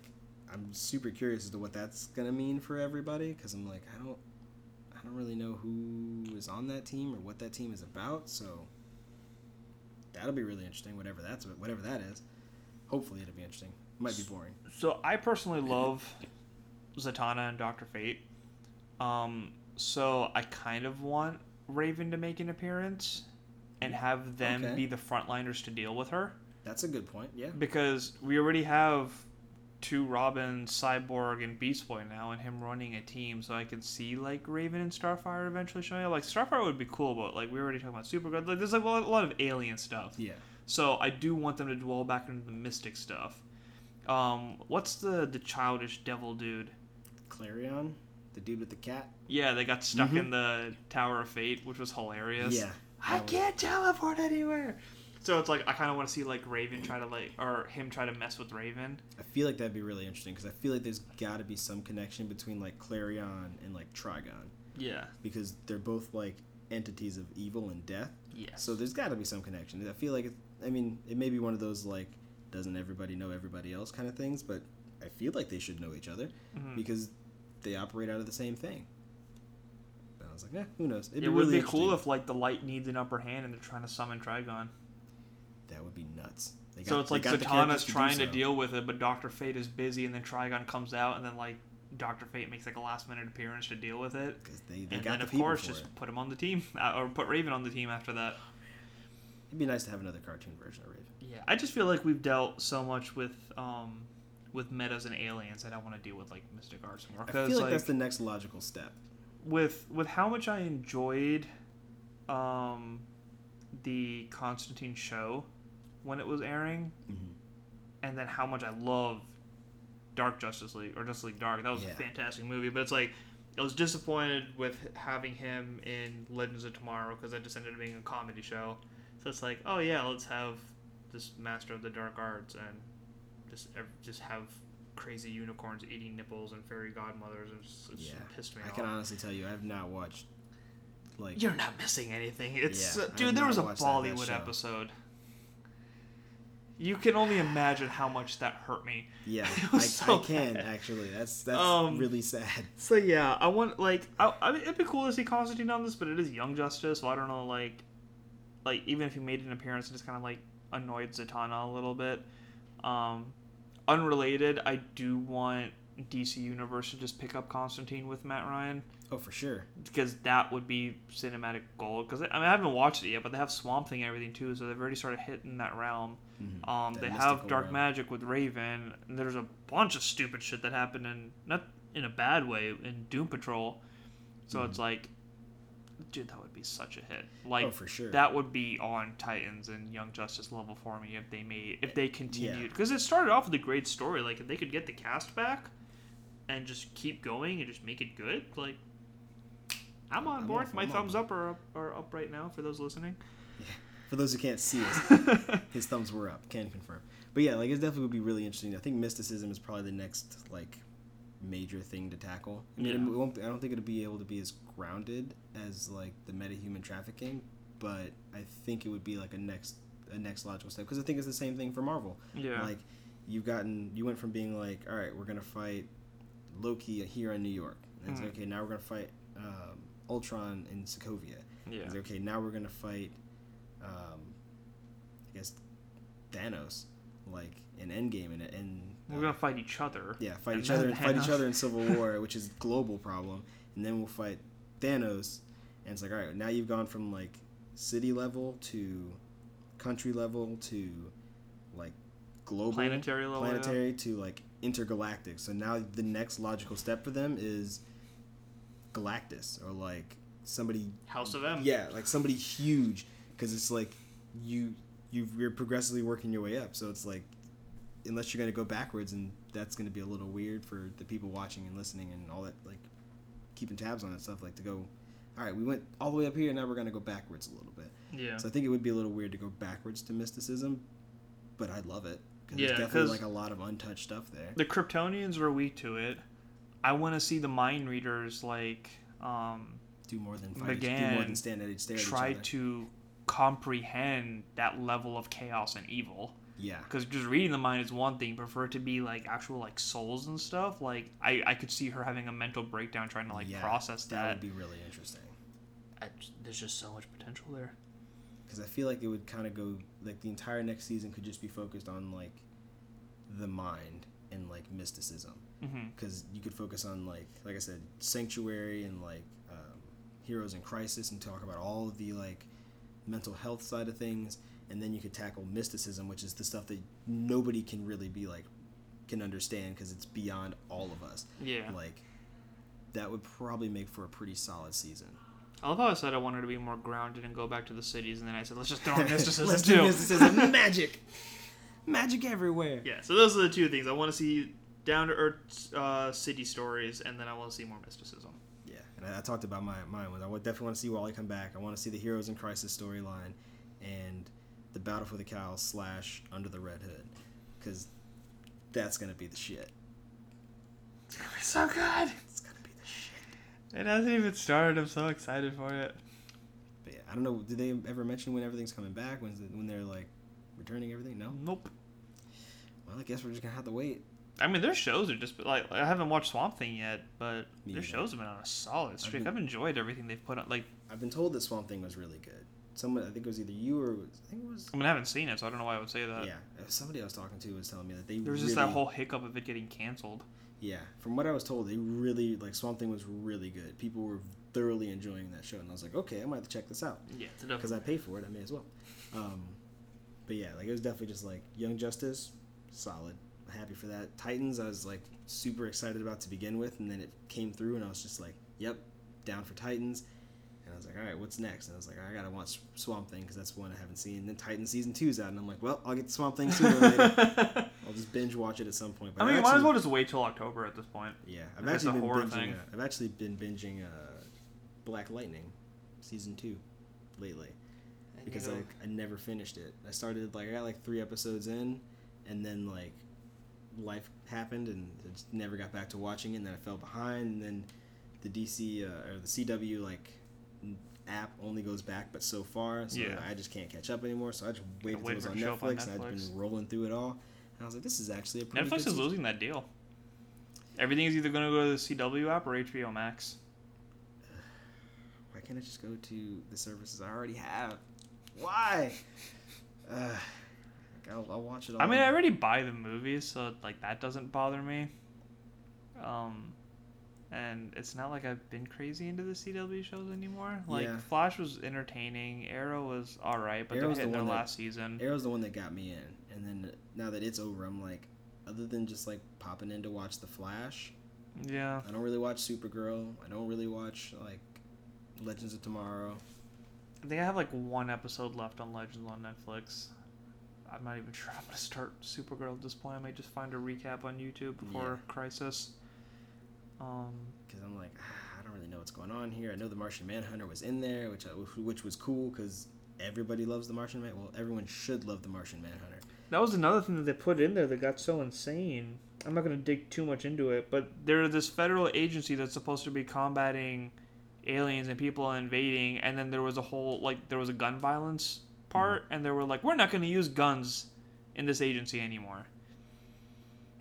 I'm super curious as to what that's gonna mean for everybody because I'm like, I don't, I don't really know who is on that team or what that team is about. So that'll be really interesting. Whatever that's whatever that is. Hopefully it'll be interesting. Might be boring. So I personally love Zatanna and Doctor Fate. Um, so I kind of want Raven to make an appearance and have them Okay. be the frontliners to deal with her That's a good point. Yeah. because we already have two Robin, Cyborg, and Beast Boy now, and him running a team. So I could see like Raven and Starfire eventually showing up. Like Starfire would be cool, but like we were already talking about Supergirl. Like there's like a lot a lot of alien stuff. Yeah. So I do want them to dwell back into the mystic stuff. Um, what's the the childish devil dude? Klarion, the dude with the cat. Yeah, they got stuck Mhm. in the Tower of Fate, which was hilarious. Yeah. I was- can't teleport anywhere. So it's like I kind of want to see like Raven try to like or him try to mess with Raven. I feel like that'd be really interesting because I feel like there's got to be some connection between like Klarion and like Trigon Yeah. because they're both like entities of evil and death. Yeah. So there's got to be some connection. I feel like it, I mean it may be one of those like doesn't everybody know everybody else kind of things, but I feel like they should know each other Mhm. because they operate out of the same thing. But I was like, eh, who knows? It'd it be would really be cool if like the light needs an upper hand and they're trying to summon Trigon. that would be nuts. They so it's like got Zatanna's trying to so. deal with it, but Doctor Fate is busy, and then Trigon comes out, and then like Doctor Fate makes like a last minute appearance to deal with it. 'Cause they, they and got then the of people course just it. put him on the team uh, or put Raven on the team after that. It'd be nice to have another cartoon version of Raven. Yeah, I just feel like we've dealt so much with um with metas and aliens I want to deal with like Mystic Arts more I feel like, like, that's the next logical step. with with how much I enjoyed um the Constantine show when it was airing Mhm. and then how much I love Dark Justice League or Justice League Dark. That was Yeah. a fantastic movie, but it's like I was disappointed with having him in Legends of Tomorrow because that just ended up being a comedy show. So it's like, oh yeah, let's have this Master of the Dark Arts and just just have crazy unicorns eating nipples and fairy godmothers and it's, it's Yeah, pissed me I off. I can honestly tell you, I have not watched like You're not missing anything. It's Yeah, uh, dude. There was a not that- that Bollywood episode. You can only imagine how much that hurt me. yeah, I, so I can bad. actually. That's that's Um, really sad. So yeah, I want like I, I mean, it'd be cool to see Constantine on this, but it is Young Justice, so I don't know like like even if he made an appearance, it just kind of like annoyed Zatanna a little bit. Um, unrelated, I do want DC Universe to just pick up Constantine with Matt Ryan Oh, for sure. because that would be cinematic gold. Because I, mean, I haven't watched it yet, but they have Swamp Thing and everything too, so they've already started hitting that realm. Mhm. Um, That they have Dark realm. Magic with Raven. And there's a bunch of stupid shit that happened in not in a bad way in Doom Patrol. So it's like, dude, that would be such a hit. Like Mm-hmm. oh, for sure. that would be on Titans and Young Justice level for me if they made if they continued because it started off with a great story. Like if they could get the cast back and just keep going and just make it good, like. I'm on I'm board. off- My I'm on thumbs up are up, are up right now for those listening. For those who can't see us, his thumbs were up. Can confirm. But yeah, like it definitely would be really interesting. I think mysticism is probably the next like major thing to tackle. I mean, Yeah. it won't, I don't think it'll be able to be as grounded as like the metahuman trafficking, but I think it would be like a next a next logical step because I think it's the same thing for Marvel. yeah. Like you've gotten you went from being like, all right, we're gonna fight Loki here in New York. And it's Mhm. like, okay, now we're gonna fight um, Ultron in Sokovia. yeah. Like, okay, now we're gonna fight, um, I guess, Thanos, like in Endgame, and and We're gonna fight each other. Yeah, fight And each other then fight each other in Civil War, which is global problem, and then we'll fight Thanos, and it's like, all right, now you've gone from like city level to country level to like global Planetary level. yeah. planetary to like intergalactic. So now the next logical step for them is Galactus or like somebody House of M. yeah, like somebody huge because it's like you you you're progressively working your way up. So it's like unless you're gonna go backwards, and that's gonna be a little weird for the people watching and listening and all that like keeping tabs on that stuff. Like to go, all right, we went all the way up here, and now we're gonna go backwards a little bit. Yeah. So I think it would be a little weird to go backwards to mysticism, but I love it. Cause Yeah, there's definitely like a lot of untouched stuff there. the Kryptonians are weak to it. I want to see the mind readers like um, Do more than fight. Each, do more Again, than stand at each stare try to comprehend that level of chaos and evil. Yeah. Because just reading the mind is one thing, but for it to be like actual like souls and stuff, like I, I could see her having a mental breakdown trying to like yeah, process That that. would be really interesting. I, there's just so much potential there. because I feel like it would kind of go like the entire next season could just be focused on like the mind and like mysticism because you could focus on like like I said sanctuary and like um, heroes in crisis and talk about all of the like mental health side of things and then you could tackle mysticism which is the stuff that nobody can really be like can understand because it's beyond all of us Yeah. like that would probably make for a pretty solid season I love how I said I wanted to be more grounded and go back to the cities, and then I said let's just throw in mysticism Let's too. do mysticism magic magic everywhere Yeah, so those are the two things. I want to see down to earth uh, city stories, and then I want to see more mysticism. Yeah, and I, I talked about my mine was I definitely want to see Wally come back. I want to see the Heroes in Crisis storyline, and the Battle for the Cowl slash Under the Red Hood, because that's gonna be the shit. It's gonna be so good. It's gonna be the shit. It hasn't even started. I'm so excited for it. But yeah, I don't know. Did they ever mention when everything's coming back? When's when they're like returning everything? No. Nope. Well, I guess we're just gonna have to wait. I mean, their shows are just like I haven't watched Swamp Thing yet, but their shows have been on a solid streak. been- I've enjoyed everything they've put on. Like, I've been told that Swamp Thing was really good. Someone, I think it was either you or I think it was. I mean, I haven't seen it, so I don't know why I would say that. yeah, somebody I was talking to was telling me that they. There was really, just that whole hiccup of it getting canceled. Yeah, from what I was told, they really like Swamp Thing was really good. People were thoroughly enjoying that show, and I was like, okay, I might have to check this out Yeah, because I pay for it. I may as well. Um, but yeah, like it was definitely just like Young Justice, solid. Happy for that. Titans, I was like super excited about to begin with, and then it came through, and I was just like, yep, down for Titans. And I was like, all right, what's next? And I was like, I gotta watch Swamp Thing because that's one I haven't seen. And then Titan season two's out, and I'm like, well, I'll get Swamp Thing sooner or later. I'll just binge watch it at some point. I mean, you I've might as well just wait till October at this point. yeah, I've If it's actually a been horror binging. thing. Uh, I've actually been binging uh, Black Lightning, season two, lately because you know, like I never finished it. I started like I got like three episodes in, and then like life happened, and I just never got back to watching it. And then I fell behind, and then the DC uh, or the CW like n- app only goes back but so far, so Yeah. I just can't catch up anymore. So I just waited until wait it was on it to show up on Netflix, and I've been rolling through it all. And I was like, this is actually a pretty Netflix good is season. losing that deal. Everything is either going to go to the CW app or HBO Max. Why can't I just go to the services I already have? Why? Uh, like, I'll, I'll watch it all. I mean, I already buy the movies, so like that doesn't bother me. Um, and it's not like I've been crazy into the CW shows anymore. Like Yeah. Flash was entertaining, Arrow was all right, but Arrow's they're the their that- last season. Arrow's the one that got me in, and then now that it's over, I'm like, other than just like popping in to watch The Flash, yeah, I don't really watch Supergirl. I don't really watch like Legends of Tomorrow. I think I have like one episode left on Legends on Netflix. I'm not even sure I'm gonna start Supergirl at this point. I may just find a recap on YouTube before Crisis. Um, Because I'm like, ah, I don't really know what's going on here. I know the Martian Manhunter was in there, which I, which was cool because everybody loves the Martian Man. Well, everyone should love the Martian Manhunter. That was another thing that they put in there that got so insane. I'm not going to dig too much into it, but they're this federal agency that's supposed to be combating aliens and people invading, and then there was a whole like there was a gun violence part, and they were like, we're not going to use guns in this agency anymore.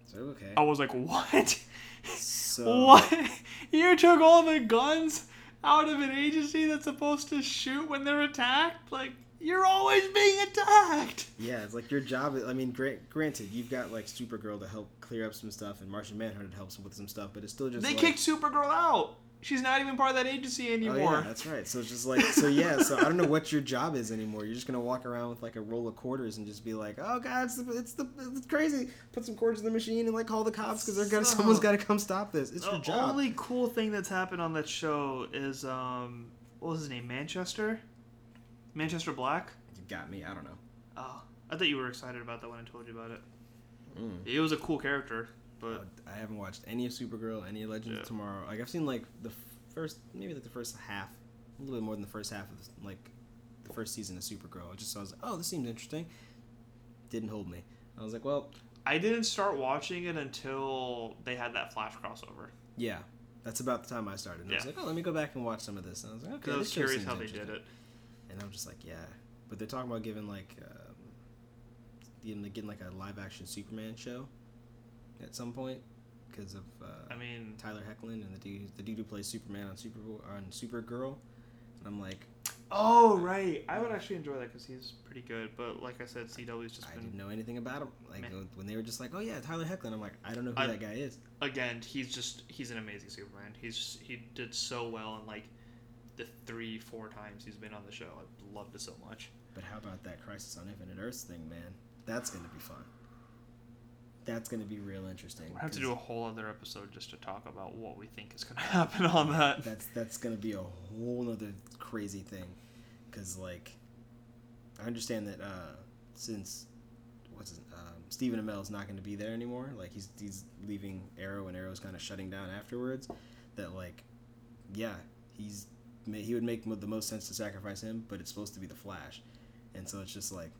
So okay. I was like, what? So what? You took all the guns out of an agency that's supposed to shoot when they're attacked. Like you're always being attacked. Yeah, it's like your job. I mean, gra- granted, you've got like Supergirl to help clear up some stuff, and Martian Manhunter helps with some stuff, but it's still just They like, kicked Supergirl out. She's not even part of that agency anymore. Oh anymore. yeah, that's right. So it's just like so yeah. So I don't know what your job is anymore. You're just gonna walk around with like a roll of quarters and just be like, oh god, it's the, it's the it's crazy. Put some quarters in the machine and like call the cops because they're gonna So- someone's got to come stop this. It's the your job. The only cool thing that's happened on that show is um, what was his name? Manchester. Manchester Black. You got me. I don't know. Oh, I thought you were excited about that when I told you about it. Mm. It was a cool character, but I haven't watched any of Supergirl, any of Legends Yeah. of Tomorrow. Like I've seen like the first, maybe like the first half, a little bit more than the first half of like the first season of Supergirl. I just I was like, oh, this seems interesting. Didn't hold me. I was like, well, I didn't start watching it until they had that Flash crossover. yeah, that's about the time I started. And I was Yeah. like, oh, let me go back and watch some of this. And I was like, okay, I was curious how they did it. And I'm just like, yeah, but they're talking about giving like, um, getting like a live action Superman show at some point because of uh, I mean, Tyler Hoechlin and the dude, the dude who plays Superman on Super on Supergirl. And I'm like, oh right, I would actually enjoy that because he's pretty good. But like I said, CW's just I been didn't know anything about him. Like Man. when they were just like, oh yeah, Tyler Hoechlin. I'm like, I don't know who I- that guy is. again. He's just he's an amazing Superman. He's he did so well in like the three four times he's been on the show. I loved it so much. But how about that Crisis on Infinite Earths thing, man? That's gonna be fun. That's gonna be real interesting. We have to do a whole other episode just to talk about what we think is going to happen on that. That's that's gonna be a whole other crazy thing, because like, I understand that uh, since what's his, um, Stephen Amell is not going to be there anymore. Like he's he's leaving Arrow, and Arrow's kind of shutting down afterwards. That like, yeah, he's he would make the most sense to sacrifice him, but it's supposed to be the Flash, and so it's just like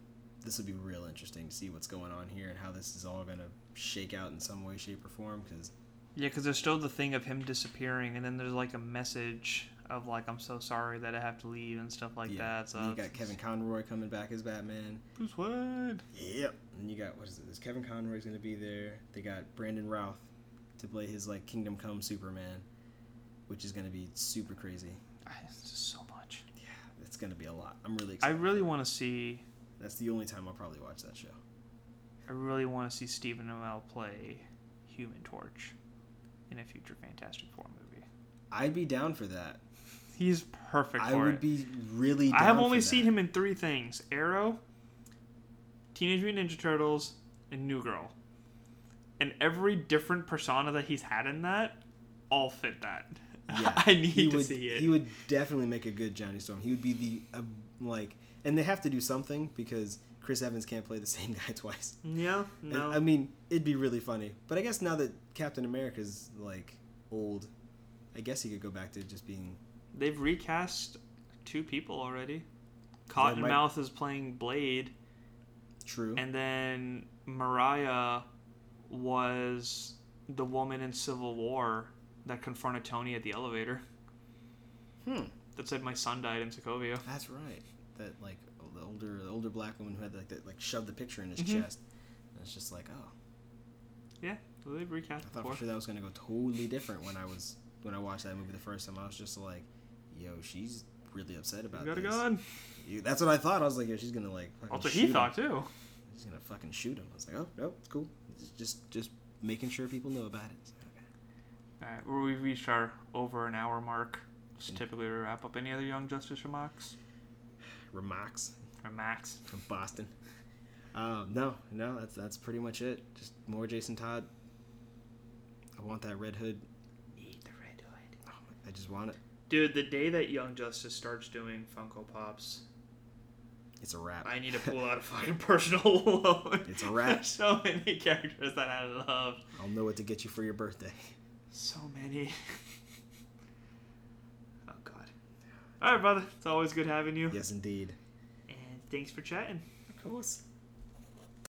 this would be real interesting to see what's going on here and how this is all going to shake out in some way, shape, or form. Because Yeah, because there's still the thing of him disappearing, and then there's like a message of like I'm so sorry that I have to leave and stuff like that. So you got Kevin Conroy coming back as Batman. Bruce Wayne. Yep. And you got what is it? This Kevin Conroy's gonna be there. They got Brandon Routh to play his like Kingdom Come Superman, which is gonna be super crazy. I- It's just so much. Yeah, it's gonna be a lot. I'm really excited. I really want to see. That's the only time I'll probably watch that show. I really want to see Stephen Amell play Human Torch in a future Fantastic Four movie. I'd be down for that. He's perfect I would it. be really. Down I have only seen him in three things: Arrow, Teenage Mutant Ninja Turtles, and New Girl. And every different persona that he's had in that, all fit that. Yeah, I need he to would, see it. He would definitely make a good Johnny Storm. He would be the uh, like, and they have to do something because Chris Evans can't play the same guy twice. yeah, And, no. I mean, it'd be really funny. But I guess now that Captain America's like old, I guess he could go back to just being. They've recast two people already. Cottonmouth is playing Blade, True. and then Mariah was the woman in Civil War that confronted Tony at the elevator. hmm. That said, my son died in Sokovia. That's right. That like the older the older black woman who had like that like shoved the picture in his Mhm. chest. And it's just like, oh, Yeah, so they've I thought before. for sure that was gonna go totally different when I was when I watched that movie the first time. I was just like, yo, she's really upset about You got a this. You- That's what I thought. I was like, yeah, she's gonna like. fucking That's what shoot he him. thought too. She's gonna fucking shoot him. I was like, oh no, it's cool. It's just just making sure people know about it. Alright, well, we've reached our over an hour mark. It's typically to wrap up any other Young Justice remarks. Remarks Max. from Boston. Um, no, no, that's that's pretty much it. Just more Jason Todd. I want that Red Hood. Eat the red hood. Oh, I just want it. Dude, the day that Young Justice starts doing Funko Pops, It's a wrap. I need to pull out a fucking personal loan. It's a wrap. There's so many characters that I love. I'll know what to get you for your birthday. So many. oh God. All right, brother. It's always good having you. Yes, indeed. And thanks for chatting. Of course.